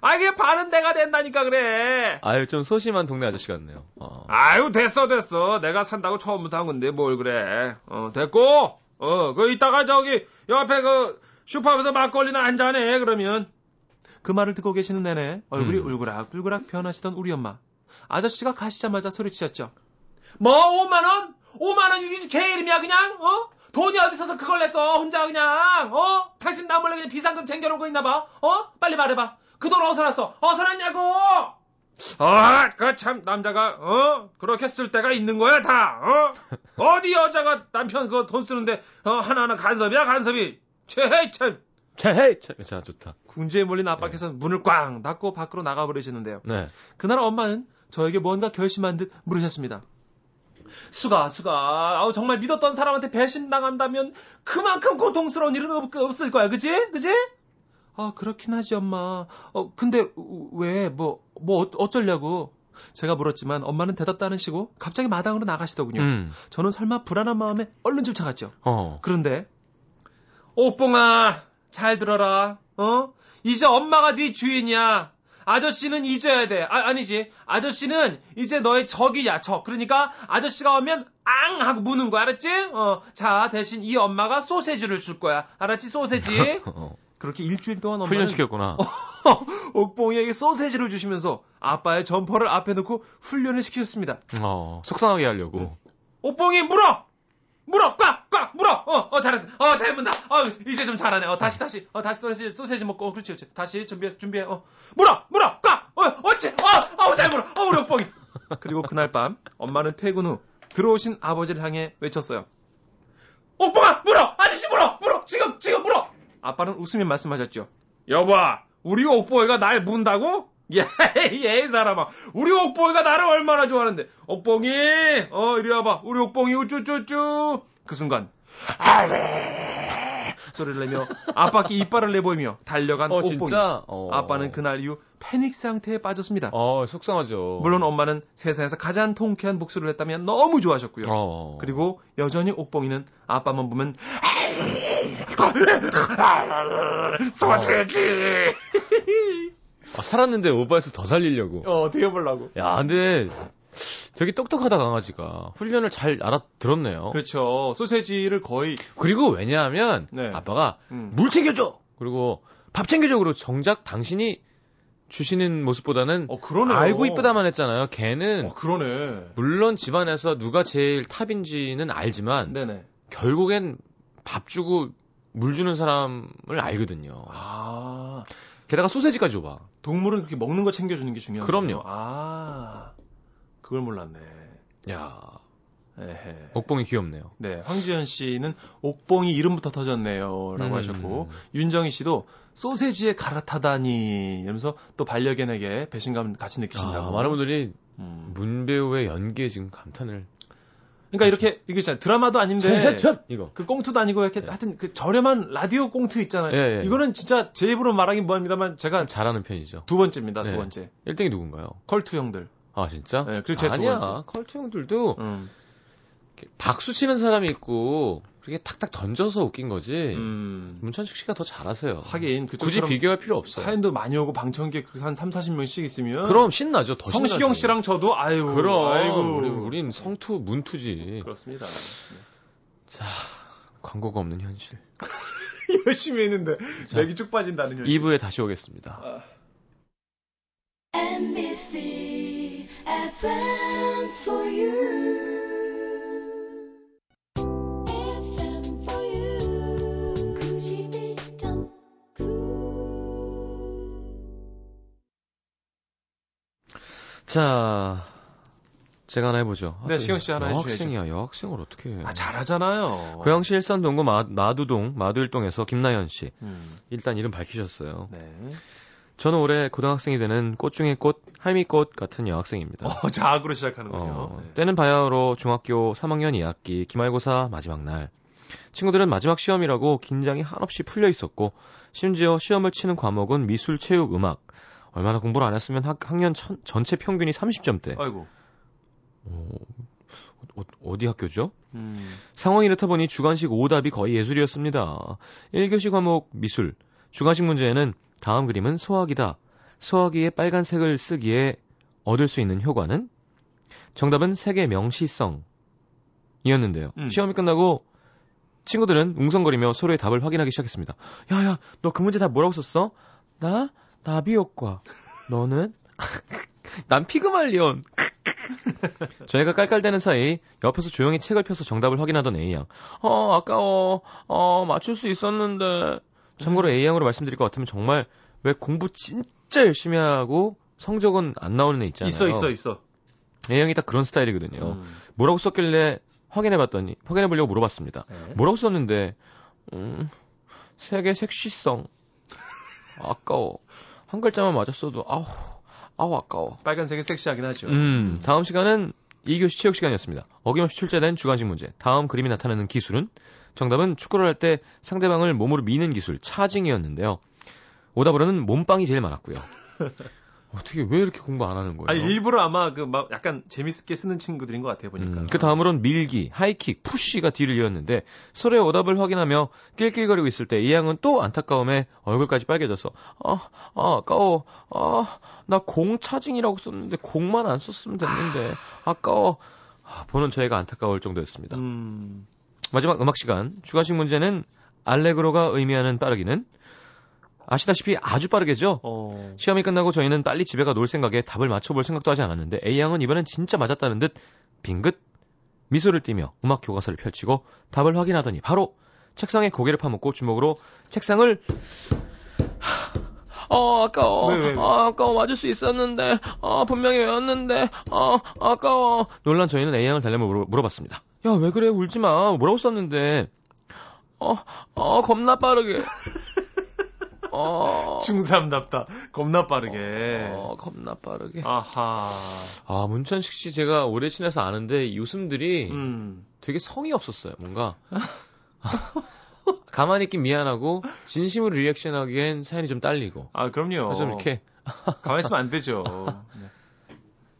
Speaker 2: 아 이게 반은 내가 된다니까 그래
Speaker 1: 아유, 좀 소심한 동네 아저씨 같네요. 어.
Speaker 2: 아유 됐어 됐어 내가 산다고 처음부터 한 건데 뭘 그래 어 됐고 어 그 이따가 저기 옆에 그 슈퍼에서 막걸리나 한잔해 그러면 그 말을 듣고 계시는 내내 얼굴이
Speaker 1: 음.
Speaker 2: 울그락 울그락 변하시던 우리 엄마 아저씨가 가시자마자 소리치셨죠 뭐 5만 원? 5만 원 이게 개 이름이야 그냥 어? 돈이 어디 있어서 그걸 냈어 혼자 그냥 어? 당신 나 몰래 그냥 비상금 챙겨놓은 거 있나 봐 어? 빨리 말해봐 그 돈 어디서 났어? 어디서 났냐고 아, 그 참 남자가 어 그렇게 쓸 때가 있는 거야 다 어? 어디 여자가 남편 그 돈 쓰는데 어 하나하나 간섭이야 간섭이 최해 참
Speaker 1: 자, 자, 자, 좋다.
Speaker 2: 궁지에 몰린 아빠께서는 문을 꽝 닫고 밖으로 나가버리시는데요.
Speaker 1: 네.
Speaker 2: 그날 엄마는 저에게 뭔가 결심한 듯 물으셨습니다. 수가, 수가, 아우, 정말 믿었던 사람한테 배신당한다면 그만큼 고통스러운 일은 없, 없을 거야. 그지? 그지? 아, 그렇긴 하지, 엄마. 어, 근데, 왜, 뭐, 뭐, 어- 어쩌려고. 제가 물었지만 엄마는 대답도 안 하시고 갑자기 마당으로 나가시더군요.
Speaker 1: 음.
Speaker 2: 저는 설마 불안한 마음에 얼른 쫓아갔죠.
Speaker 1: 어.
Speaker 2: 그런데 오뽕아 잘 들어라 어 이제 엄마가 네 주인이야 아저씨는 잊어야 돼 아, 아니지 아저씨는 이제 너의 적이야 적 그러니까 아저씨가 오면 앙 하고 무는 거야 알았지 어 자 대신 이 엄마가 소세지를 줄 거야 알았지 소세지
Speaker 1: 어.
Speaker 2: 그렇게 일주일 동안 엄마는
Speaker 1: 훈련시켰구나.
Speaker 2: 옥봉이에게 소세지를 주시면서 아빠의 점퍼를 앞에 놓고 훈련을 시키셨습니다
Speaker 1: 어. 속상하게 하려고.
Speaker 2: 옥봉이 물어! 물어! 꽉! 꽉! 물어! 어, 어, 잘했다. 어, 잘 문다. 어, 이제 좀 잘하네. 어, 다시, 다시. 어, 다시 소세지, 소세지 먹고. 어, 그렇지, 그렇지. 다시 준비해, 준비해. 어, 물어! 물어! 꽉! 어, 옳지! 어, 어, 잘 물어! 어, 우리 옥봉이! 그리고 그날 밤, 엄마는 퇴근 후 들어오신 아버지를 향해 외쳤어요. 옥봉아! 물어! 아저씨 물어! 물어! 지금, 지금 물어! 아빠는 웃으며 말씀하셨죠. 여봐! 우리 옥봉이가 날 문다고? 예, 예, 이 사람아. 우리 옥봉이가 나를 얼마나 좋아하는데. 옥봉이, 어, 이리 와봐. 우리 옥봉이 우쭈쭈쭈. 그 순간, 아래 소리를 내며 아빠께 이빨을 내보이며 달려간
Speaker 1: 어,
Speaker 2: 옥봉이.
Speaker 1: 진짜? 어.
Speaker 2: 아빠는 그날 이후 패닉 상태에 빠졌습니다.
Speaker 1: 어, 속상하죠.
Speaker 2: 물론 엄마는 세상에서 가장 통쾌한 목소리를 했다면 너무 좋아하셨고요.
Speaker 1: 어.
Speaker 2: 그리고 여전히 옥봉이는 아빠만 보면 소세지
Speaker 1: 아, 살았는데 오버해서 더 살리려고.
Speaker 2: 어, 어떻게 해보려고
Speaker 1: 야, 근데 저기 똑똑하다 강아지가 훈련을 잘 알아들었네요.
Speaker 2: 그렇죠 소세지를 거의
Speaker 1: 그리고 왜냐하면
Speaker 2: 네.
Speaker 1: 아빠가
Speaker 2: 음.
Speaker 1: 물 챙겨줘. 그리고 밥 챙겨줘. 그리고 정작 당신이 주시는 모습보다는
Speaker 2: 어 그러네
Speaker 1: 알고 이쁘다만 했잖아요. 걔는
Speaker 2: 어 그러네
Speaker 1: 물론 집안에서 누가 제일 탑인지는 알지만
Speaker 2: 네네
Speaker 1: 결국엔 밥 주고 물 주는 사람을 알거든요.
Speaker 2: 아
Speaker 1: 게다가 소세지까지 줘봐.
Speaker 2: 동물은 그렇게 먹는 거 챙겨주는 게 중요한
Speaker 1: 그럼요.
Speaker 2: 아 그걸 몰랐네
Speaker 1: 야,
Speaker 2: 에헤.
Speaker 1: 옥봉이 귀엽네요.
Speaker 2: 네, 황지연 씨는 옥봉이 이름부터 터졌네요라고
Speaker 1: 음.
Speaker 2: 하셨고 윤정희 씨도 소세지에 갈아타다니 이러면서 또 반려견에게 배신감 같이 느끼신다고.
Speaker 1: 아, 많은 분들이
Speaker 2: 음.
Speaker 1: 문배우의 연기에 지금 감탄을.
Speaker 2: 그러니까 이렇게 이게 있잖아요. 드라마도 아닌데
Speaker 1: 이거.
Speaker 2: 그 꽁트도 아니고 이렇게 하여튼 그 저렴한 라디오 꽁트 있잖아요.
Speaker 1: 예, 예.
Speaker 2: 이거는 진짜 제 입으로 말하기 뭐합니다만 제가
Speaker 1: 잘하는 편이죠.
Speaker 2: 두 번째입니다.
Speaker 1: 네.
Speaker 2: 두 번째
Speaker 1: 1등이 누군가요?
Speaker 2: 컬투 형들.
Speaker 1: 아 진짜?
Speaker 2: 네, 그리고 제두
Speaker 1: 아니야.
Speaker 2: 번째.
Speaker 1: 컬투 형들도
Speaker 2: 음.
Speaker 1: 박수 치는 사람이 있고 그렇게 탁탁 던져서 웃긴 거지.
Speaker 2: 음.
Speaker 1: 문천식 씨가 더 잘하세요.
Speaker 2: 하긴
Speaker 1: 굳이 비교할 필요 없어요.
Speaker 2: 사연도 많이 오고 방청객 한 3, 40명씩 있으면
Speaker 1: 그럼 신나죠. 더
Speaker 2: 성시경
Speaker 1: 신나죠.
Speaker 2: 씨랑 저도 아유
Speaker 1: 그럼
Speaker 2: 아이고
Speaker 1: 우리, 우린 성투 문투지.
Speaker 2: 그렇습니다.
Speaker 1: 자 광고가 없는 현실.
Speaker 2: 열심히 했는데
Speaker 1: 자.
Speaker 2: 맥이 쭉 빠진다는 현실.
Speaker 1: 2부에 다시 오겠습니다.
Speaker 4: NBC FM for you.
Speaker 1: 자 제가 하나 해보죠.
Speaker 2: 네, 시경 씨 하나
Speaker 1: 여학생이야. 여학생을 어떻게 해?
Speaker 2: 아 잘하잖아요.
Speaker 1: 고양시 일산 동구 마, 마두동 마두일동에서 김나연 씨.
Speaker 2: 음,
Speaker 1: 일단 이름 밝히셨어요.
Speaker 2: 네.
Speaker 1: 저는 올해 고등학생이 되는 꽃 중의 꽃, 할미꽃 같은 여학생입니다.
Speaker 2: 어, 자학으로 시작하는군요.
Speaker 1: 어,
Speaker 2: 네.
Speaker 1: 때는 바야흐로 중학교 3학년 2학기 기말고사 마지막 날. 친구들은 마지막 시험이라고 긴장이 한없이 풀려 있었고, 심지어 시험을 치는 과목은 미술, 체육, 음악. 얼마나 공부를 안 했으면 학, 학년 천- 전체 평균이 30점대.
Speaker 2: 아이고.
Speaker 1: 어, 어, 디 학교죠?
Speaker 2: 음,
Speaker 1: 상황이 이렇다 보니 주관식 오답이 거의 예술이었습니다. 1교시 과목 미술. 주관식 문제에는 다음 그림은 소화기다. 소화기에 빨간색을 쓰기에 얻을 수 있는 효과는? 정답은 색의 명시성. 이었는데요.
Speaker 2: 음.
Speaker 1: 시험이 끝나고 친구들은 웅성거리며 서로의 답을 확인하기 시작했습니다. 야, 야, 너 그 문제 답 뭐라고 썼어? 나? 나비효과. 너는? 난 피그말리온. 저희가 깔깔대는 사이 옆에서 조용히 책을 펴서 정답을 확인하던 A양. 어, 아까워. 어, 맞출 수 있었는데. 참고로 A양으로 말씀드릴 것 같으면 정말 왜 공부 진짜 열심히 하고 성적은 안 나오는 애 있잖아요.
Speaker 2: 있어 있어 있어.
Speaker 1: A양이 딱 그런 스타일이거든요.
Speaker 2: 음.
Speaker 1: 뭐라고 썼길래 확인해봤더니, 확인해보려고 물어봤습니다.
Speaker 2: 네.
Speaker 1: 뭐라고 썼는데, 음, 색의 색시성. 아까워. 한 글자만 맞았어도, 아우, 아우, 아까워.
Speaker 2: 빨간색이 섹시하긴 하죠.
Speaker 1: 음, 다음 시간은 2교시 체육 시간이었습니다. 어김없이 출제된 주관식 문제. 다음 그림이 나타나는 기술은? 정답은 축구를 할 때 상대방을 몸으로 미는 기술, 차징이었는데요. 오답으로는 몸빵이 제일 많았고요. 어떻게 왜 이렇게 공부 안 하는 거예요?
Speaker 2: 아니 일부러 아마 그 막 약간 재밌게 쓰는 친구들인 것 같아요 보니까.
Speaker 1: 음, 그 다음으로는 밀기, 하이킥, 푸쉬가 뒤를 이었는데 서로의 오답을 확인하며 낄낄거리고 있을 때 이양은 또 안타까움에 얼굴까지 빨개져서 아, 아 아까워, 아, 나 공 차징이라고 썼는데 공만 안 썼으면 됐는데 아까워. 아, 보는 저희가 안타까울 정도였습니다.
Speaker 2: 음,
Speaker 1: 마지막 음악 시간 주관식 문제는 알레그로가 의미하는 빠르기는 아시다시피 아주 빠르게죠.
Speaker 2: 어,
Speaker 1: 시험이 끝나고 저희는 빨리 집에 가 놀 생각에 답을 맞춰볼 생각도 하지 않았는데 A양은 이번엔 진짜 맞았다는 듯 빙긋 미소를 띠며 음악 교과서를 펼치고 답을 확인하더니 바로 책상에 고개를 파묻고 주먹으로 책상을 하, 어 아까워.
Speaker 2: 왜, 왜, 왜?
Speaker 1: 아, 아까워. 맞을 수 있었는데 아 분명히 외웠는데 아 아까워. 놀란 저희는 A양을 달래며 물어, 물어봤습니다. 야 왜 그래? 울지마. 뭐라고 썼는데? 어, 어 겁나 빠르게 어
Speaker 2: 중삼답다. 겁나 빠르게.
Speaker 1: 어, 겁나 빠르게.
Speaker 2: 아하.
Speaker 1: 아, 문천식 씨 제가 오래 친해서 아는데 이 웃음들이
Speaker 2: 음.
Speaker 1: 되게 성의 없었어요. 뭔가. 가만히 있긴 미안하고 진심으로 리액션하기엔 사연이 좀 딸리고
Speaker 2: 아 그럼요.
Speaker 1: 좀 이렇게
Speaker 2: 가만히 있으면 안 되죠. 네.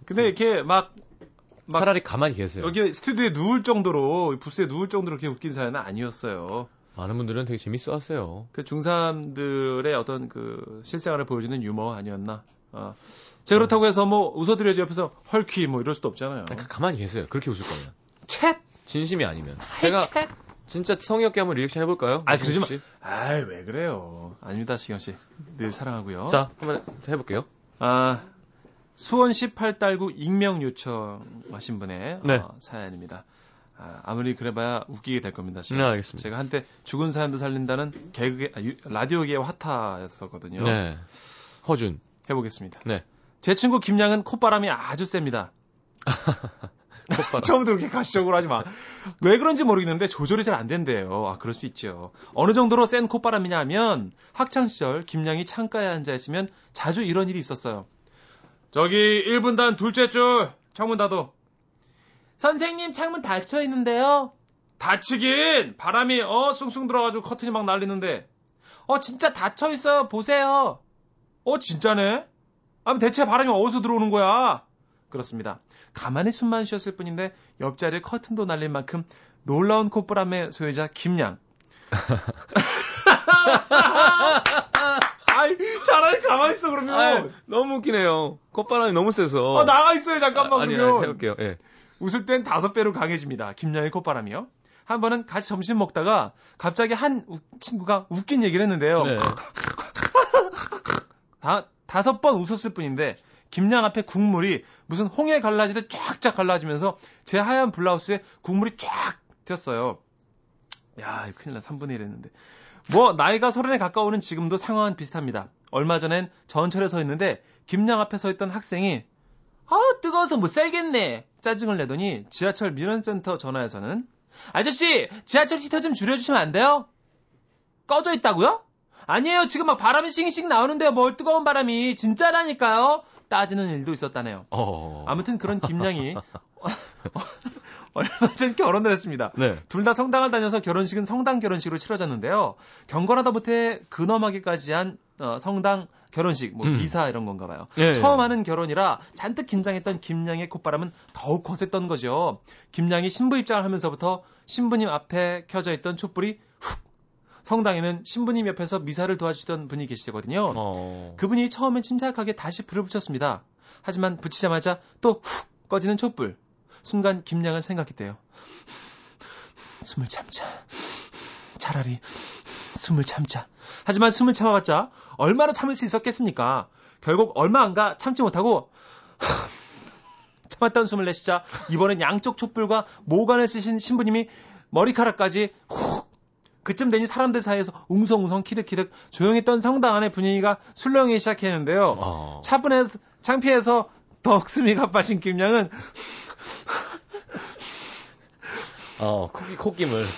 Speaker 2: 근데 이렇게 막, 막
Speaker 1: 차라리 가만히 계세요.
Speaker 2: 여기 스튜디오에 누울 정도로 부스에 누울 정도로 그렇게 웃긴 사연은 아니었어요.
Speaker 1: 많은 분들은 되게 재밌어 하세요.
Speaker 2: 그 중3들의 어떤 그 실생활을 보여주는 유머 아니었나. 아. 제가 그렇다고 해서 뭐 웃어드려야지 옆에서 헐퀴 뭐 이럴 수도 없잖아요.
Speaker 1: 그러니까 가만히 계세요. 그렇게 웃을 거면.
Speaker 2: 챗!
Speaker 1: 진심이 아니면. 제가 진짜 성의 없게 한번 리액션 해볼까요?
Speaker 2: 아, 그러지 마.
Speaker 1: 씨?
Speaker 2: 아이, 왜 그래요. 아닙니다, 시경씨. 늘 사랑하고요.
Speaker 1: 자, 한번 해볼게요.
Speaker 2: 아, 수원시 팔달구 익명 요청하신 분의
Speaker 1: 네.
Speaker 2: 어, 사연입니다. 아, 아무리 그래봐야 웃기게 될 겁니다.
Speaker 1: 네, 알겠습니다.
Speaker 2: 제가 한때 죽은 사연도 살린다는 개그계, 아, 유- 라디오계의 화타였었거든요.
Speaker 1: 네. 허준.
Speaker 2: 해보겠습니다.
Speaker 1: 네.
Speaker 2: 제 친구 김양은 콧바람이 아주 셉니다. 처음부터 그렇게 가시적으로 하지 마. 왜 그런지 모르겠는데 조절이 잘 안 된대요. 아, 그럴 수 있죠. 어느 정도로 센 콧바람이냐면 학창 시절 김양이 창가에 앉아 있으면 자주 이런 일이 있었어요. 저기 1분단 둘째 줄 창문 닫어. 선생님 창문 닫혀 있는데요. 닫히긴 바람이 어 숭숭 들어가지고 커튼이 막 날리는데. 어 진짜 닫혀 있어요. 보세요. 어 진짜네. 아 대체 바람이 어디서 들어오는 거야? 그렇습니다. 가만히 숨만 쉬었을 뿐인데 옆자리에 커튼도 날린 만큼 놀라운 콧바람의 소유자 김양. 아이 차라리 가만히 있어 그러면.
Speaker 1: 아, 너무 웃기네요. 콧바람이 너무 세서.
Speaker 2: 어 나가 있어요 잠깐만
Speaker 1: 아니,
Speaker 2: 그러면.
Speaker 1: 아니, 해볼게요. 예.
Speaker 2: 웃을 땐 다섯 배로 강해집니다. 김양의 콧바람이요. 한 번은 같이 점심 먹다가 갑자기 한 우- 친구가 웃긴 얘기를 했는데요.
Speaker 1: 네.
Speaker 2: 다, 다섯 번 웃었을 뿐인데 김양 앞에 국물이 무슨 홍해 갈라지듯 쫙쫙 갈라지면서 제 하얀 블라우스에 국물이 쫙 튀었어요. 야, 큰일 나. 3분의 1 했는데. 뭐 나이가 서른에 가까우는 지금도 상황은 비슷합니다. 얼마 전엔 전철에 서 있는데 김양 앞에 서 있던 학생이 아 뜨거워서 못 살겠네 짜증을 내더니 지하철 민원센터 전화에서는 아저씨 지하철 히터 좀 줄여주시면 안 돼요? 꺼져 있다고요? 아니에요 지금 막 바람이 싱싱 나오는데요 뭘 뜨거운 바람이 진짜라니까요 따지는 일도 있었다네요
Speaker 1: 어.
Speaker 2: 아무튼 그런 김양이 얼마 전 결혼을 했습니다
Speaker 1: 네.
Speaker 2: 둘 다 성당을 다녀서 결혼식은 성당 결혼식으로 치러졌는데요. 경건하다 못해 근엄하기까지 한 어, 성당 결혼식, 뭐
Speaker 1: 음.
Speaker 2: 미사 이런 건가 봐요.
Speaker 1: 예.
Speaker 2: 처음 하는 결혼이라 잔뜩 긴장했던 김양의 콧바람은 더욱 거셌던 거죠. 김양이 신부 입장을 하면서부터 신부님 앞에 켜져 있던 촛불이 훅 성당에는 신부님 옆에서 미사를 도와주시던 분이 계시거든요.
Speaker 1: 어.
Speaker 2: 그분이 처음엔 침착하게 다시 불을 붙였습니다. 하지만 붙이자마자 또 훅 꺼지는 촛불. 순간 김양은 생각했대요. 숨을 참자. 차라리 숨을 참자. 하지만 숨을 참아봤자 얼마나 참을 수 있었겠습니까? 결국 얼마 안 가 참지 못하고 참았던 숨을 내쉬자 이번엔 양쪽 촛불과 모관을 쓰신 신부님이 머리카락까지 훅 그쯤 되니 사람들 사이에서 웅성웅성 키득키득 조용했던 성당 안의 분위기가 술렁이기 시작했는데요.
Speaker 1: 어.
Speaker 2: 차분해서 창피해서 더욱 숨이 가빠진 김양은
Speaker 1: 어, 콧기, 콧김을.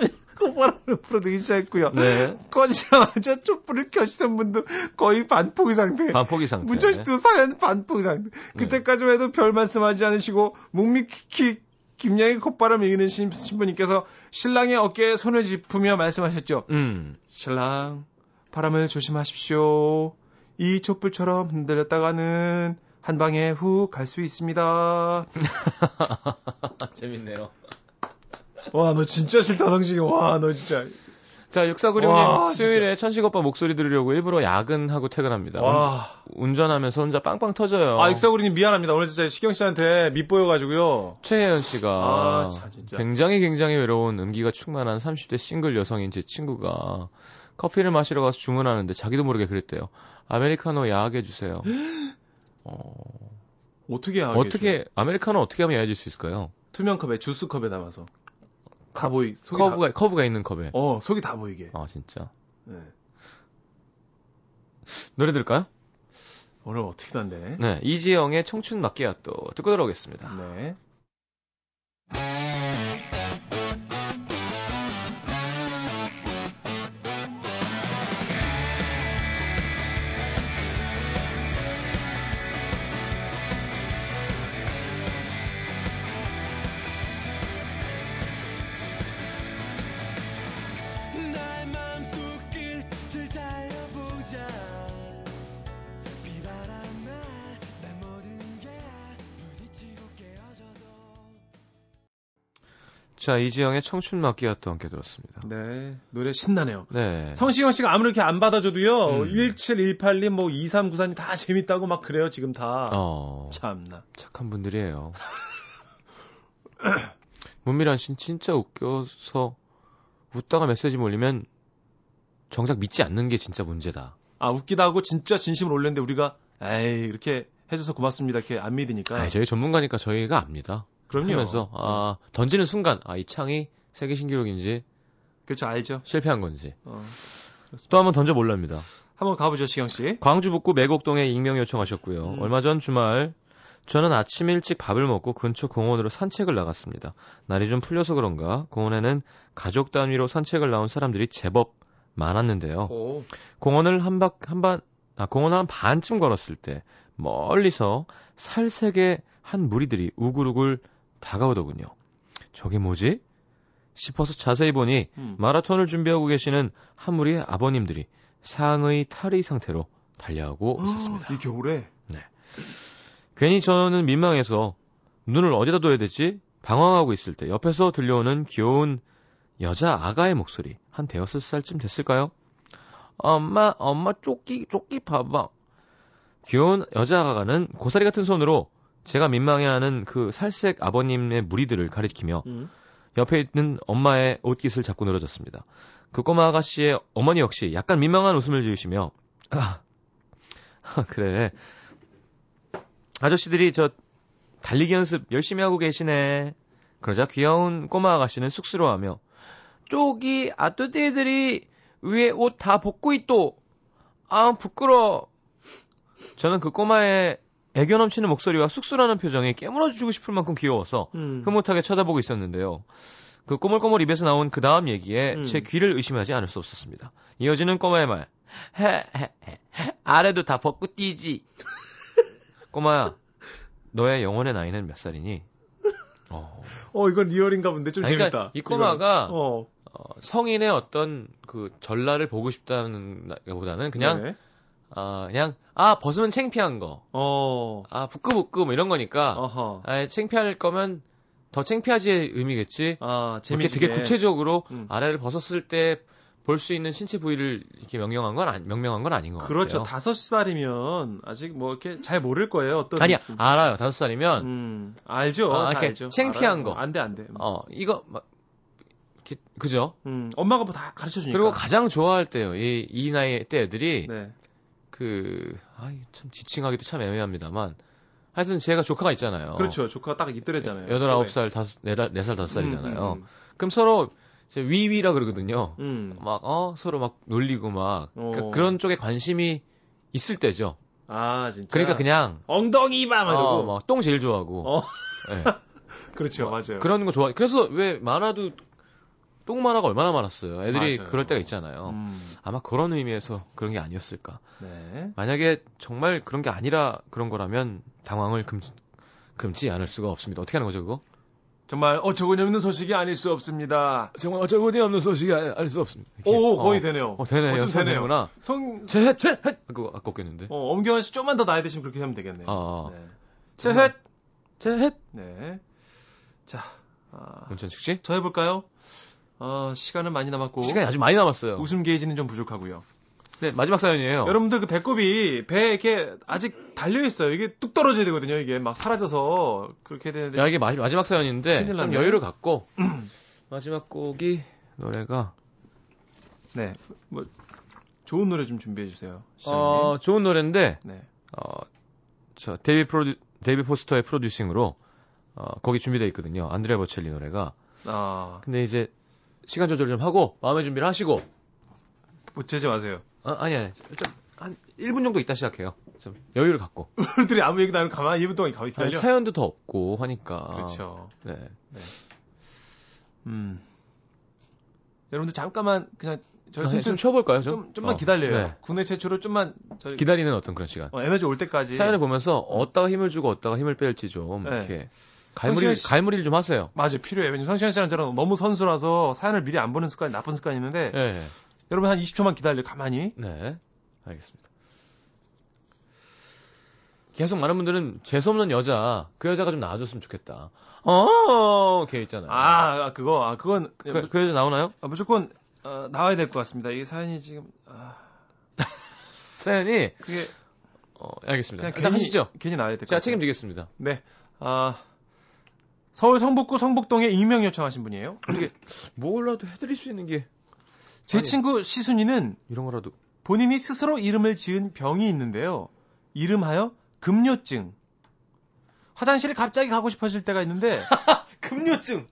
Speaker 2: 콧 바람을 불어들기 시작했고요.
Speaker 1: 네.
Speaker 2: 꺼지자마자 촛불을 켜시던 분도 거의 반포기 상태.
Speaker 1: 반포기 상태.
Speaker 2: 문철 씨도 사연 반포기 상태. 그때까지만 해도 별 말씀하지 않으시고 묵묵히 김양의 콧바람 이기는 신, 신부님께서 신랑의 어깨에 손을 짚으며 말씀하셨죠.
Speaker 1: 음.
Speaker 2: 신랑, 바람을 조심하십시오. 이 촛불처럼 흔들렸다가는 한 방에 훅 갈 수 있습니다.
Speaker 1: 재밌네요.
Speaker 2: 와, 너 진짜 싫다, 성식이. 와, 너 진짜.
Speaker 1: 자,
Speaker 2: 와,
Speaker 1: 육사구룡님 수요일에 천식 오빠 목소리 들으려고 일부러 야근하고 퇴근합니다.
Speaker 2: 와.
Speaker 1: 운- 운전하면서 혼자 빵빵 터져요.
Speaker 2: 아, 육사구리님 미안합니다. 오늘 진짜 시경 씨한테 밉보여가지고요.
Speaker 1: 최혜연 씨가
Speaker 2: 아, 참.
Speaker 1: 굉장히 굉장히 외로운 음기가 충만한 30대 싱글 여성인 제 친구가 커피를 마시러 가서 주문하는데 자기도 모르게 그랬대요. 아메리카노 야하게 해주세요. 어,
Speaker 2: 어떻게 하게
Speaker 1: 어떻게 아메리카노 어떻게 하면 야해질 수 있을까요?
Speaker 2: 투명 컵에 주스 컵에 담아서 다 보이 속이
Speaker 1: 커브가 커브가 있는 컵에.
Speaker 2: 다, 어 속이 다 보이게.
Speaker 1: 아 진짜.
Speaker 2: 네.
Speaker 1: 노래 들을까요?
Speaker 2: 오늘 어떻게 단데?
Speaker 1: 네, 이지영의 청춘 마끼아또 듣고 들어오겠습니다.
Speaker 2: 네.
Speaker 3: 자,
Speaker 1: 이지영의 청춘 마끼아또 함께 들었습니다.
Speaker 2: 네. 노래 신나네요.
Speaker 1: 네.
Speaker 2: 성시경 씨가 아무리 이렇게 안 받아줘도요.
Speaker 1: 음.
Speaker 2: 1718님 뭐 2394님 다 재밌다고 막 그래요 지금 다.
Speaker 1: 어,
Speaker 2: 참나.
Speaker 1: 착한 분들이에요. 문미란 씨는 진짜 웃겨서 웃다가 메시지 몰리면 정작 믿지 않는 게 진짜 문제다.
Speaker 2: 아 웃기다고 진짜 진심으로 올렸는데 우리가 에이 이렇게 해줘서 고맙습니다 이렇게 안 믿으니까.
Speaker 1: 아, 저희 전문가니까 저희가 압니다.
Speaker 2: 그럼요.
Speaker 1: 하면서 아, 던지는 순간 아, 이 창이 세계 신기록인지
Speaker 2: 그렇죠 알죠.
Speaker 1: 실패한 건지
Speaker 2: 어.
Speaker 1: 또 한번 던져 볼랍니다.
Speaker 2: 한번 가보죠 시경 씨.
Speaker 1: 광주 북구 매곡동에 익명 요청하셨고요.
Speaker 2: 음.
Speaker 1: 얼마 전 주말 저는 아침 일찍 밥을 먹고 근처 공원으로 산책을 나갔습니다. 날이 좀 풀려서 그런가 공원에는 가족 단위로 산책을 나온 사람들이 제법 많았는데요.
Speaker 2: 오.
Speaker 1: 공원을 한 박, 한 반, 아, 공원을 한 반쯤 걸었을 때 멀리서 살색의 한 무리들이 우글우글 다가오더군요. 저게 뭐지? 싶어서 자세히 보니
Speaker 2: 음.
Speaker 1: 마라톤을 준비하고 계시는 한 무리의 아버님들이 상의 탈의 상태로 달려오고 있었습니다.
Speaker 2: 이 겨울에.
Speaker 1: 괜히 저는 민망해서 눈을 어디다 둬야 되지? 방황하고 있을 때 옆에서 들려오는 귀여운 여자 아가의 목소리 한 대여섯 살쯤 됐을까요? 엄마 엄마 쪼끼 쪼끼 봐봐 귀여운 여자 아가는 고사리 같은 손으로 제가 민망해하는 그 살색 아버님의 무리들을 가리키며
Speaker 2: 음.
Speaker 1: 옆에 있는 엄마의 옷깃을 잡고 늘어졌습니다. 그 꼬마 아가씨의 어머니 역시 약간 민망한 웃음을 지으시며 아, 그래 아저씨들이 저 달리기 연습 열심히 하고 계시네. 그러자 귀여운 꼬마 아가씨는 쑥스러워하며 쪼기 아뚜띠들이 위에 옷 다 벗고 있도 아 부끄러. 저는 그 꼬마의 애교 넘치는 목소리와 쑥스러워하는 표정이 깨물어주고 싶을 만큼 귀여워서
Speaker 2: 음.
Speaker 1: 흐뭇하게 쳐다보고 있었는데요. 그 꼬물꼬물 입에서 나온 그 다음 얘기에
Speaker 2: 음.
Speaker 1: 제 귀를 의심하지 않을 수 없었습니다. 이어지는 꼬마의 말. 헤, 헤, 헤, 아래도 다 벗고 뛰지. 꼬마야, 너의 영혼의 나이는 몇 살이니? 어,
Speaker 2: 어, 이건 리얼인가 본데 좀
Speaker 1: 아니,
Speaker 2: 재밌다.
Speaker 1: 그러니까 이 꼬마가.
Speaker 2: 어.
Speaker 1: 어, 성인의 어떤 그 전라를 보고 싶다는 보다는 그냥
Speaker 2: 네 네.
Speaker 1: 아 그냥 아 벗으면 창피한 거,
Speaker 2: 어.
Speaker 1: 아 부끄부끄 뭐 이런 거니까
Speaker 2: 어허.
Speaker 1: 아 창피할 거면 더 창피하지의 의미겠지.
Speaker 2: 아, 재밌게
Speaker 1: 되게 구체적으로
Speaker 2: 음.
Speaker 1: 아래를 벗었을 때 볼 수 있는 신체 부위를 이렇게 명령한 건 아니, 명명한 건 아닌 것
Speaker 2: 그렇죠.
Speaker 1: 같아요.
Speaker 2: 다섯 살이면 아직 뭐 이렇게 잘 모를 거예요. 어떤
Speaker 1: 아니야
Speaker 2: 느낌.
Speaker 1: 알아요 다섯 살이면
Speaker 2: 음, 알죠.
Speaker 1: 아,
Speaker 2: 다
Speaker 1: 이렇게
Speaker 2: 알죠.
Speaker 1: 창피한
Speaker 2: 알아요.
Speaker 1: 거.
Speaker 2: 안 돼, 안 돼.
Speaker 1: 어 이거 막 이렇게 그죠?
Speaker 2: 음, 엄마가 뭐 다 가르쳐 주니까.
Speaker 1: 그리고 가장 좋아할 때요. 이, 이 나이 때 애들이
Speaker 2: 네.
Speaker 1: 그, 아이, 참 지칭하기도 참 애매합니다만. 하여튼 제가 조카가 있잖아요.
Speaker 2: 그렇죠. 조카가 딱 이때잖아요.
Speaker 1: 여덟, 아홉 살, 다섯, 네살, 네살 다섯 살이잖아요.
Speaker 2: 음,
Speaker 1: 그럼 서로 이제 위위라 그러거든요.
Speaker 2: 음. 음.
Speaker 1: 막, 어, 서로 막 놀리고 막.
Speaker 2: 어.
Speaker 1: 그, 그런 쪽에 관심이 있을 때죠.
Speaker 2: 아, 진짜.
Speaker 1: 그러니까 그냥,
Speaker 2: 엉덩이 봐! 막 이러고.
Speaker 1: 어, 막, 똥 제일 좋아하고.
Speaker 2: 어.
Speaker 1: 예.
Speaker 2: 그렇죠.
Speaker 1: 막
Speaker 2: 맞아요.
Speaker 1: 그런 거 좋아. 그래서 왜 만화도, 똥 만화가 얼마나 많았어요. 애들이
Speaker 2: 맞아요.
Speaker 1: 그럴 때가 있잖아요.
Speaker 2: 음.
Speaker 1: 아마 그런 의미에서 그런 게 아니었을까.
Speaker 2: 네.
Speaker 1: 만약에 정말 그런 게 아니라 그런 거라면 당황을 금, 금치 않을 수가 없습니다. 어떻게 하는 거죠, 그거?
Speaker 2: 정말 어처구니 없는 소식이 아닐 수 없습니다.
Speaker 1: 정말 어처구니 없는 소식이 알수 없습니다.
Speaker 2: 오, 거의
Speaker 1: 어,
Speaker 2: 되네요.
Speaker 1: 어, 되네요.
Speaker 2: 어, 되네요. 성,
Speaker 1: 제, 제, 그거 아까 웃겼는데.
Speaker 2: 어, 엄경환 씨 좀만 더 나이 드시면 그렇게 하면 되겠네요.
Speaker 1: 어, 어.
Speaker 2: 네.
Speaker 1: 정말.
Speaker 2: 셋.
Speaker 1: 제, 헷.
Speaker 2: 네. 자, 아,
Speaker 1: 문천식 씨?
Speaker 2: 저 해볼까요? 어, 시간은 많이 남았고.
Speaker 1: 시간이 아주 많이 남았어요.
Speaker 2: 웃음 게이지는 좀 부족하고요.
Speaker 1: 네, 마지막 사연이에요.
Speaker 2: 여러분들 그 배꼽이 배에 이렇게 아직 달려 있어요. 이게 뚝 떨어져야 되거든요. 이게 막 사라져서 그렇게 되는데.
Speaker 1: 야, 이게 마, 마지막 사연인데, 좀. 여유를 갖고, 마지막 곡이, 노래가,
Speaker 2: 네. 뭐, 좋은 노래 좀 준비해 주세요. 시장님.
Speaker 1: 어, 좋은 노래인데,
Speaker 2: 네.
Speaker 1: 어, 저, 데이비 프로듀, 데이빗 포스터의 producing으로, 어, 거기 준비되어 있거든요. 안드레아 보첼리 노래가.
Speaker 2: 아,
Speaker 1: 근데 이제, 시간 조절 좀 하고, 마음의 준비를 하시고,
Speaker 2: 못재지 마세요.
Speaker 1: 어, 아니, 아니, 좀, 한 1분 정도 있다 시작해요. 좀, 여유를 갖고.
Speaker 2: 어른들이 아무 얘기도 안 하고 가만히 2분 동안 가만히
Speaker 1: 아니,
Speaker 2: 기다려.
Speaker 1: 사연도 더 없고 하니까.
Speaker 2: 그렇죠.
Speaker 1: 네.
Speaker 2: 음. 여러분들 잠깐만 그냥 저희
Speaker 1: 좀, 숨좀 쉬어볼까요, 좀?
Speaker 2: 좀 좀만
Speaker 1: 어,
Speaker 2: 기다려요.
Speaker 1: 네.
Speaker 2: 국내 최초로 좀만 저희
Speaker 1: 기다리는 어떤 그런 시간.
Speaker 2: 어, 에너지 올 때까지
Speaker 1: 사연을 보면서 어디다가 힘을 주고 어디다가 힘을 뺄지 좀
Speaker 2: 네.
Speaker 1: 이렇게 갈무리
Speaker 2: 씨-
Speaker 1: 갈무리를 좀 하세요.
Speaker 2: 맞아요 필요해요. 왜냐면 성시현 씨랑 저랑 너무 선수라서 사연을 미리 안 보는 습관 나쁜 습관이 있는데
Speaker 1: 네.
Speaker 2: 여러분 한 20초만 기다려 가만히.
Speaker 1: 네. 알겠습니다. 계속 많은 분들은 재수없는 여자 그 여자가 좀 나와줬으면 좋겠다. 어, 걔 있잖아요.
Speaker 2: 아, 아, 그거 아 그건 그,
Speaker 1: 그 여자 나오나요?
Speaker 2: 무, 무조건 어, 나와야 될 것 같습니다. 이게 사연이 지금 아,
Speaker 1: 사연이
Speaker 2: 그게
Speaker 1: 어, 알겠습니다.
Speaker 2: 그냥
Speaker 1: 일단
Speaker 2: 괜히
Speaker 1: 하시죠.
Speaker 2: 괜히 나와야 될 것 같아요.
Speaker 1: 책임지겠습니다.
Speaker 2: 네. 아 서울 성북구 성북동에 익명 요청하신 분이에요.
Speaker 1: 어떻게 뭐라도 해드릴 수 있는 게
Speaker 2: 제
Speaker 1: 아니.
Speaker 2: 친구 시순이는
Speaker 1: 이런 거라도
Speaker 2: 본인이 스스로 이름을 지은 병이 있는데요. 이름하여 급료증. 화장실에 갑자기 가고 싶어질 때가 있는데
Speaker 1: 급료증.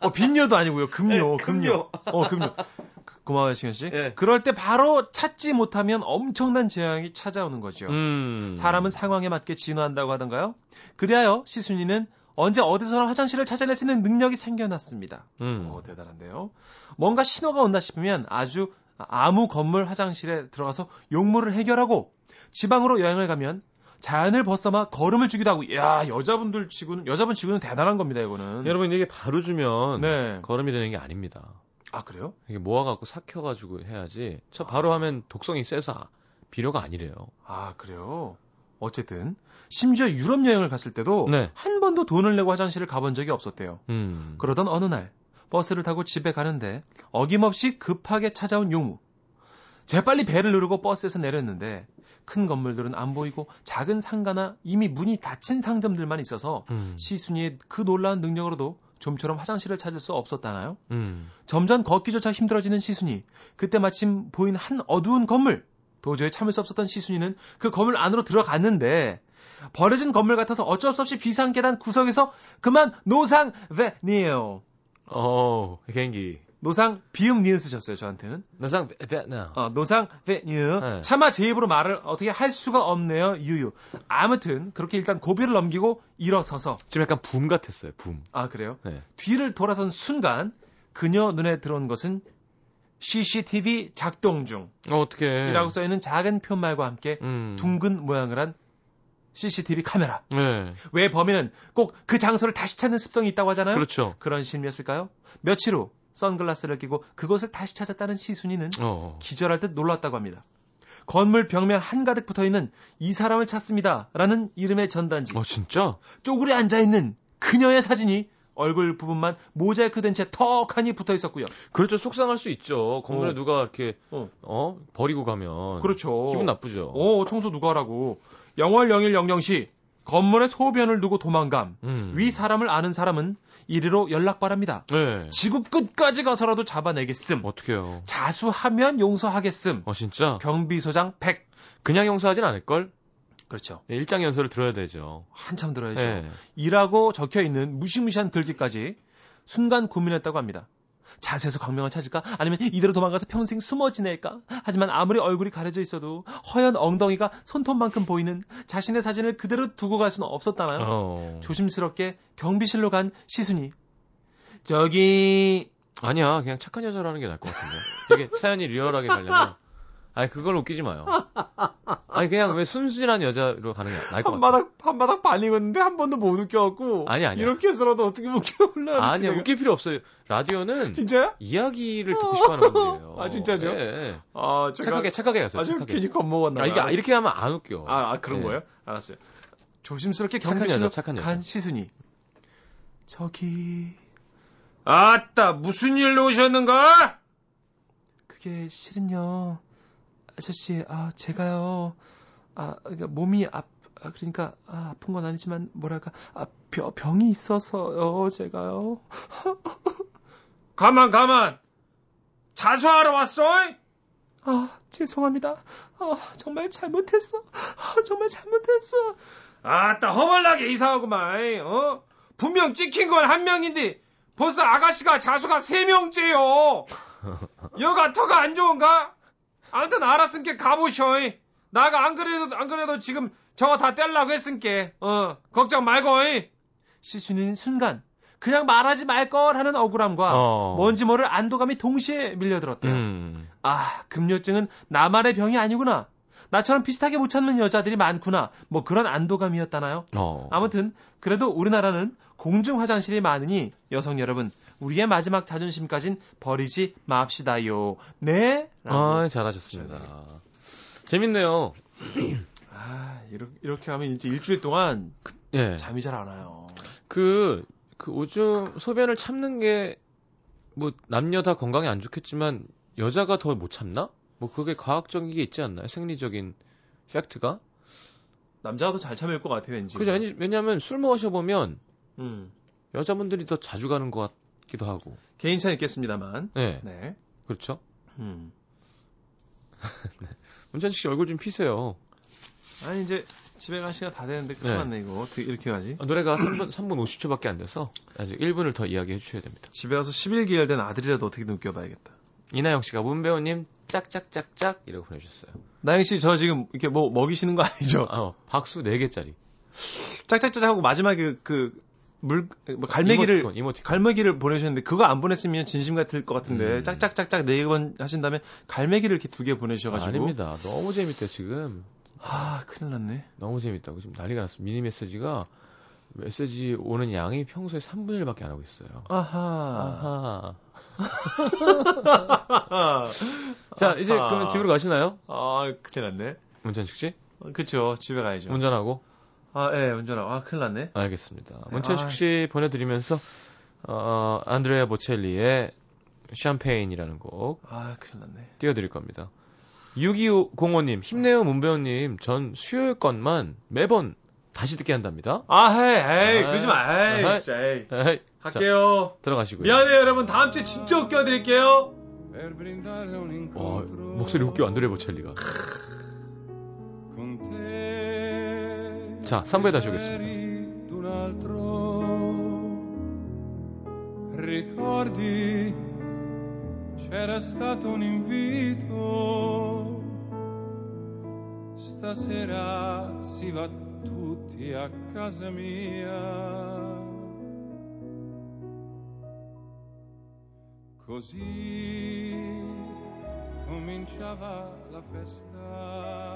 Speaker 2: 어 빈뇨도 아니고요. 급료,
Speaker 1: 네,
Speaker 2: 급료. 어 급료. 그- 고마워요, 시현 씨.
Speaker 1: 예.
Speaker 2: 그럴 때 바로 찾지 못하면 엄청난 재앙이 찾아오는 거죠.
Speaker 1: 음.
Speaker 2: 사람은 상황에 맞게 진화한다고 하던가요? 그리하여 시순이는 언제 어디서나 화장실을 찾아낼 수 있는 능력이 생겨났습니다.
Speaker 1: 음.
Speaker 2: 어, 대단한데요. 뭔가 신호가 온다 싶으면 아주 아무 건물 화장실에 들어가서 용무를 해결하고 지방으로 여행을 가면 자연을 벗삼아 걸음을 주기도 하고, 야 여자분들 치고는 여자분 치고는 대단한 겁니다, 이거는.
Speaker 1: 여러분 이게 바로 주면
Speaker 2: 네.
Speaker 1: 걸음이 되는 게 아닙니다.
Speaker 2: 아 그래요?
Speaker 1: 이게 모아갖고 삭혀가지고 해야지. 저 바로 하면 독성이 세서 비료가 아니래요.
Speaker 2: 아 그래요. 어쨌든 심지어 유럽 여행을 갔을 때도
Speaker 1: 네.
Speaker 2: 한 번도 돈을 내고 화장실을 가본 적이 없었대요.
Speaker 1: 음.
Speaker 2: 그러던 어느 날 버스를 타고 집에 가는데 어김없이 급하게 찾아온 용무. 재빨리 배를 누르고 버스에서 내렸는데 큰 건물들은 안 보이고 작은 상가나 이미 문이 닫힌 상점들만 있어서
Speaker 1: 음.
Speaker 2: 시순이의 그 놀라운 능력으로도 좀처럼 화장실을 찾을 수 없었다나요?
Speaker 1: 음.
Speaker 2: 점점 걷기조차 힘들어지는 시순이. 그때 마침 보인 한 어두운 건물. 도저히 참을 수 없었던 시순이는 그 건물 안으로 들어갔는데 버려진 건물 같아서 어쩔 수 없이 비상 계단 구석에서 그만 노상 베니에요.
Speaker 1: 어, 개인기.
Speaker 2: 노상 비음 니은 쓰셨어요 저한테는.
Speaker 1: 나상 베트남.
Speaker 2: 어, 노상 베니에요.
Speaker 1: 네.
Speaker 2: 차마 제 입으로 말을 어떻게 할 수가 없네요 유유. 아무튼 그렇게 일단 고비를 넘기고 일어서서
Speaker 1: 좀 약간 붐 같았어요. 붐.
Speaker 2: 아 그래요?
Speaker 1: 네.
Speaker 2: 뒤를 돌아선 순간 그녀 눈에 들어온 것은 CCTV 작동 중.
Speaker 1: 어, 어떻게?
Speaker 2: 이라고 써 있는 작은 표말과 함께
Speaker 1: 음.
Speaker 2: 둥근 모양을 한 CCTV 카메라.
Speaker 1: 네.
Speaker 2: 왜 범인은 꼭 그 장소를 다시 찾는 습성이 있다고 하잖아요?
Speaker 1: 그렇죠.
Speaker 2: 런 심리였을까요? 며칠 후 선글라스를 끼고 그것을 다시 찾았다는 시순이는
Speaker 1: 어.
Speaker 2: 기절할 듯 놀랐다고 합니다. 건물 벽면 한가득 붙어 있는 이 사람을 찾습니다. 라는 이름의 전단지.
Speaker 1: 어, 진짜?
Speaker 2: 쪼그려 앉아 있는 그녀의 사진이 얼굴 부분만 모자이크 된 채 턱하니 붙어 있었고요.
Speaker 1: 그렇죠. 속상할 수 있죠. 건물에
Speaker 2: 어.
Speaker 1: 누가 이렇게,
Speaker 2: 어.
Speaker 1: 어. 버리고 가면.
Speaker 2: 그렇죠.
Speaker 1: 기분 나쁘죠.
Speaker 2: 어, 청소 누가 하라고. 영월 0100시 건물에 소변을 두고 도망감.
Speaker 1: 음.
Speaker 2: 위 사람을 아는 사람은 이리로 연락 바랍니다.
Speaker 1: 네.
Speaker 2: 지구 끝까지 가서라도 잡아내겠음.
Speaker 1: 어떡해요.
Speaker 2: 자수하면 용서하겠음.
Speaker 1: 어, 진짜?
Speaker 2: 경비소장 100.
Speaker 1: 그냥 용서하진 않을 걸?
Speaker 2: 그렇죠.
Speaker 1: 예, 일장 연설을 들어야 되죠.
Speaker 2: 한참 들어야죠.
Speaker 1: 네.
Speaker 2: 이라고 적혀 있는 무시무시한 글귀까지 순간 고민했다고 합니다. 자수해서 광명을 찾을까? 아니면 이대로 도망가서 평생 숨어 지낼까? 하지만 아무리 얼굴이 가려져 있어도 허연 엉덩이가 손톱만큼 보이는 자신의 사진을 그대로 두고 갈 수는 없었다나요?
Speaker 1: 어.
Speaker 2: 조심스럽게 경비실로 간 시순이 저기
Speaker 1: 아니야. 그냥 착한 여자로 하는 게 나을 것 같은데. 이게 사연이 리얼하게 가려면. 아니, 그걸 웃기지 마요. 아니, 그냥 왜 순순한 여자로 가는 게 나을 것 같아.
Speaker 2: 한바닥 한바닥 반 익었는데 한 번도 못 웃겨갖고
Speaker 1: 아니, 아니야.
Speaker 2: 이렇게 해서라도 어떻게 웃겨 올라
Speaker 1: 아니야, 웃길 필요 없어요. 라디오는
Speaker 2: 진짜요?
Speaker 1: 이야기를 듣고 싶어 하는 건데요.
Speaker 2: 아, 진짜죠?
Speaker 1: 예, 예.
Speaker 2: 아 제가
Speaker 1: 착하게, 착하게 가세요.
Speaker 2: 아주
Speaker 1: 착하게.
Speaker 2: 괜히 겁먹었나
Speaker 1: 아, 이게
Speaker 2: 봐요.
Speaker 1: 이렇게 하면 안 웃겨.
Speaker 2: 아, 아, 그런
Speaker 1: 예.
Speaker 2: 거예요? 알았어요. 조심스럽게 경비실로
Speaker 1: 착한 여자.
Speaker 2: 간 시순이. 저기. 아따, 무슨 일로 오셨는가? 그게 실은요. 아저씨, 아, 제가요. 아, 그러니까 몸이 아, 아, 그러니까 아, 아픈 건 아니지만 뭐랄까 아, 병, 병이 있어서요, 제가요. 가만, 가만. 자수하러 왔어? 아, 죄송합니다. 아, 정말 잘못했어. 아, 정말 잘못했어. 아따, 허벌나게 이상하구만. 어? 분명 찍힌 건 한 명인데 벌써 아가씨가 자수가 세 명째요. 여가 터가 안 좋은가? 아무튼 알았으니까 가보셔. 나가 안 그래도 안 그래도 지금 저거 다 떼려고 했으니까 어 걱정 말고. 시순이는 순간 그냥 말하지 말걸 하는 억울함과
Speaker 1: 어.
Speaker 2: 뭔지 모를 안도감이 동시에 밀려들었대요.
Speaker 1: 음.
Speaker 2: 아, 금요증은 나만의 병이 아니구나. 나처럼 비슷하게 못 찾는 여자들이 많구나. 뭐 그런 안도감이었다나요?
Speaker 1: 어.
Speaker 2: 아무튼 그래도 우리나라는 공중 화장실이 많으니 여성 여러분 우리의 마지막 자존심까진 버리지 맙시다요. 네.
Speaker 1: 아, 잘하셨습니다. 재밌네요.
Speaker 2: 아, 이렇게, 이렇게 하면 이제 일주일 동안
Speaker 1: 예.
Speaker 2: 잠이 잘 안 와요.
Speaker 1: 그, 그 오줌, 소변을 참는 게, 뭐, 남녀 다 건강에 안 좋겠지만, 여자가 더 못 참나? 뭐, 그게 과학적인 게 있지 않나요? 생리적인 팩트가?
Speaker 2: 남자가 더 잘 참을 것 같아요, 왠지.
Speaker 1: 그죠? 왜냐- 왜냐면 술 마셔보면,
Speaker 2: 음.
Speaker 1: 여자분들이 더 자주 가는 것 같기도 하고.
Speaker 2: 개인 차는 있겠습니다만.
Speaker 1: 네.
Speaker 2: 네.
Speaker 1: 그렇죠.
Speaker 2: 음.
Speaker 1: 문찬식 씨 얼굴 좀 피세요.
Speaker 2: 아니, 이제 집에 갈 시간 다 되는데 큰일
Speaker 1: 네.
Speaker 2: 났네, 이거. 어떻게 이렇게 가지?
Speaker 1: 아, 노래가 3분, 3분 50초밖에 안 돼서, 아직 1분을 더 이야기해 주셔야 됩니다.
Speaker 2: 집에 가서 11개월 된 아들이라도 어떻게든 웃겨봐야겠다.
Speaker 1: 이나영 씨가 문배우님 짝짝짝짝 이라고 보내주셨어요.
Speaker 2: 나영 씨 저 지금 이렇게 뭐 먹이시는 거 아니죠?
Speaker 1: 어, 박수 4개짜리.
Speaker 2: 짝짝짝 하고 마지막에 그 물, 뭐 갈매기를,
Speaker 1: 이모티콘, 이모티콘.
Speaker 2: 갈매기를 보내셨는데, 그거 안 보냈으면 진심 같을 것 같은데,
Speaker 1: 음.
Speaker 2: 짝짝짝짝 네 번 하신 다음에, 갈매기를 이렇게 두 개 보내주셔가지고.
Speaker 1: 아 닙니다. 너무 재밌대 지금.
Speaker 2: 아, 큰일 났네.
Speaker 1: 너무 재밌다고 지금 난리가 났어. 미니 메시지가 메시지 오는 양이 평소에 3분의 1밖에 안 하고 있어요.
Speaker 2: 아하.
Speaker 1: 아하. 자, 이제
Speaker 2: 아하.
Speaker 1: 그러면 집으로 가시나요?
Speaker 2: 아, 큰일 났네.
Speaker 1: 문천식 씨?
Speaker 2: 어, 그쵸. 집에 가야죠.
Speaker 1: 운전하고?
Speaker 2: 아, 예, 운전하고. 아, 큰일 났네.
Speaker 1: 알겠습니다. 문천식
Speaker 2: 아.
Speaker 1: 씨 보내드리면서, 어, 안드레아 보첼리의 샴페인이라는 곡
Speaker 2: 아, 큰일 났네.
Speaker 1: 띄워드릴 겁니다. 6205님, 힘내요, 문배우님. 전 수요일 것만 매번 다시 듣게 한답니다.
Speaker 2: 아, 헤이, 에이,
Speaker 1: 아,
Speaker 2: 그러지 마. 에이,
Speaker 1: 아이.
Speaker 2: 진짜, 에이.
Speaker 1: 에이, 자,
Speaker 2: 갈게요.
Speaker 1: 들어가시고요.
Speaker 2: 미안해요, 여러분. 다음 주에 진짜 웃겨드릴게요.
Speaker 1: 와,
Speaker 5: incontro
Speaker 1: 목소리 웃겨, 안드레아 보첼리가. 자, 3부에 다시 오겠습니다.
Speaker 5: Eri d'un altro. Ricordi, c'era stato un invito. Stasera si va tutti a casa mia. Così cominciava la festa.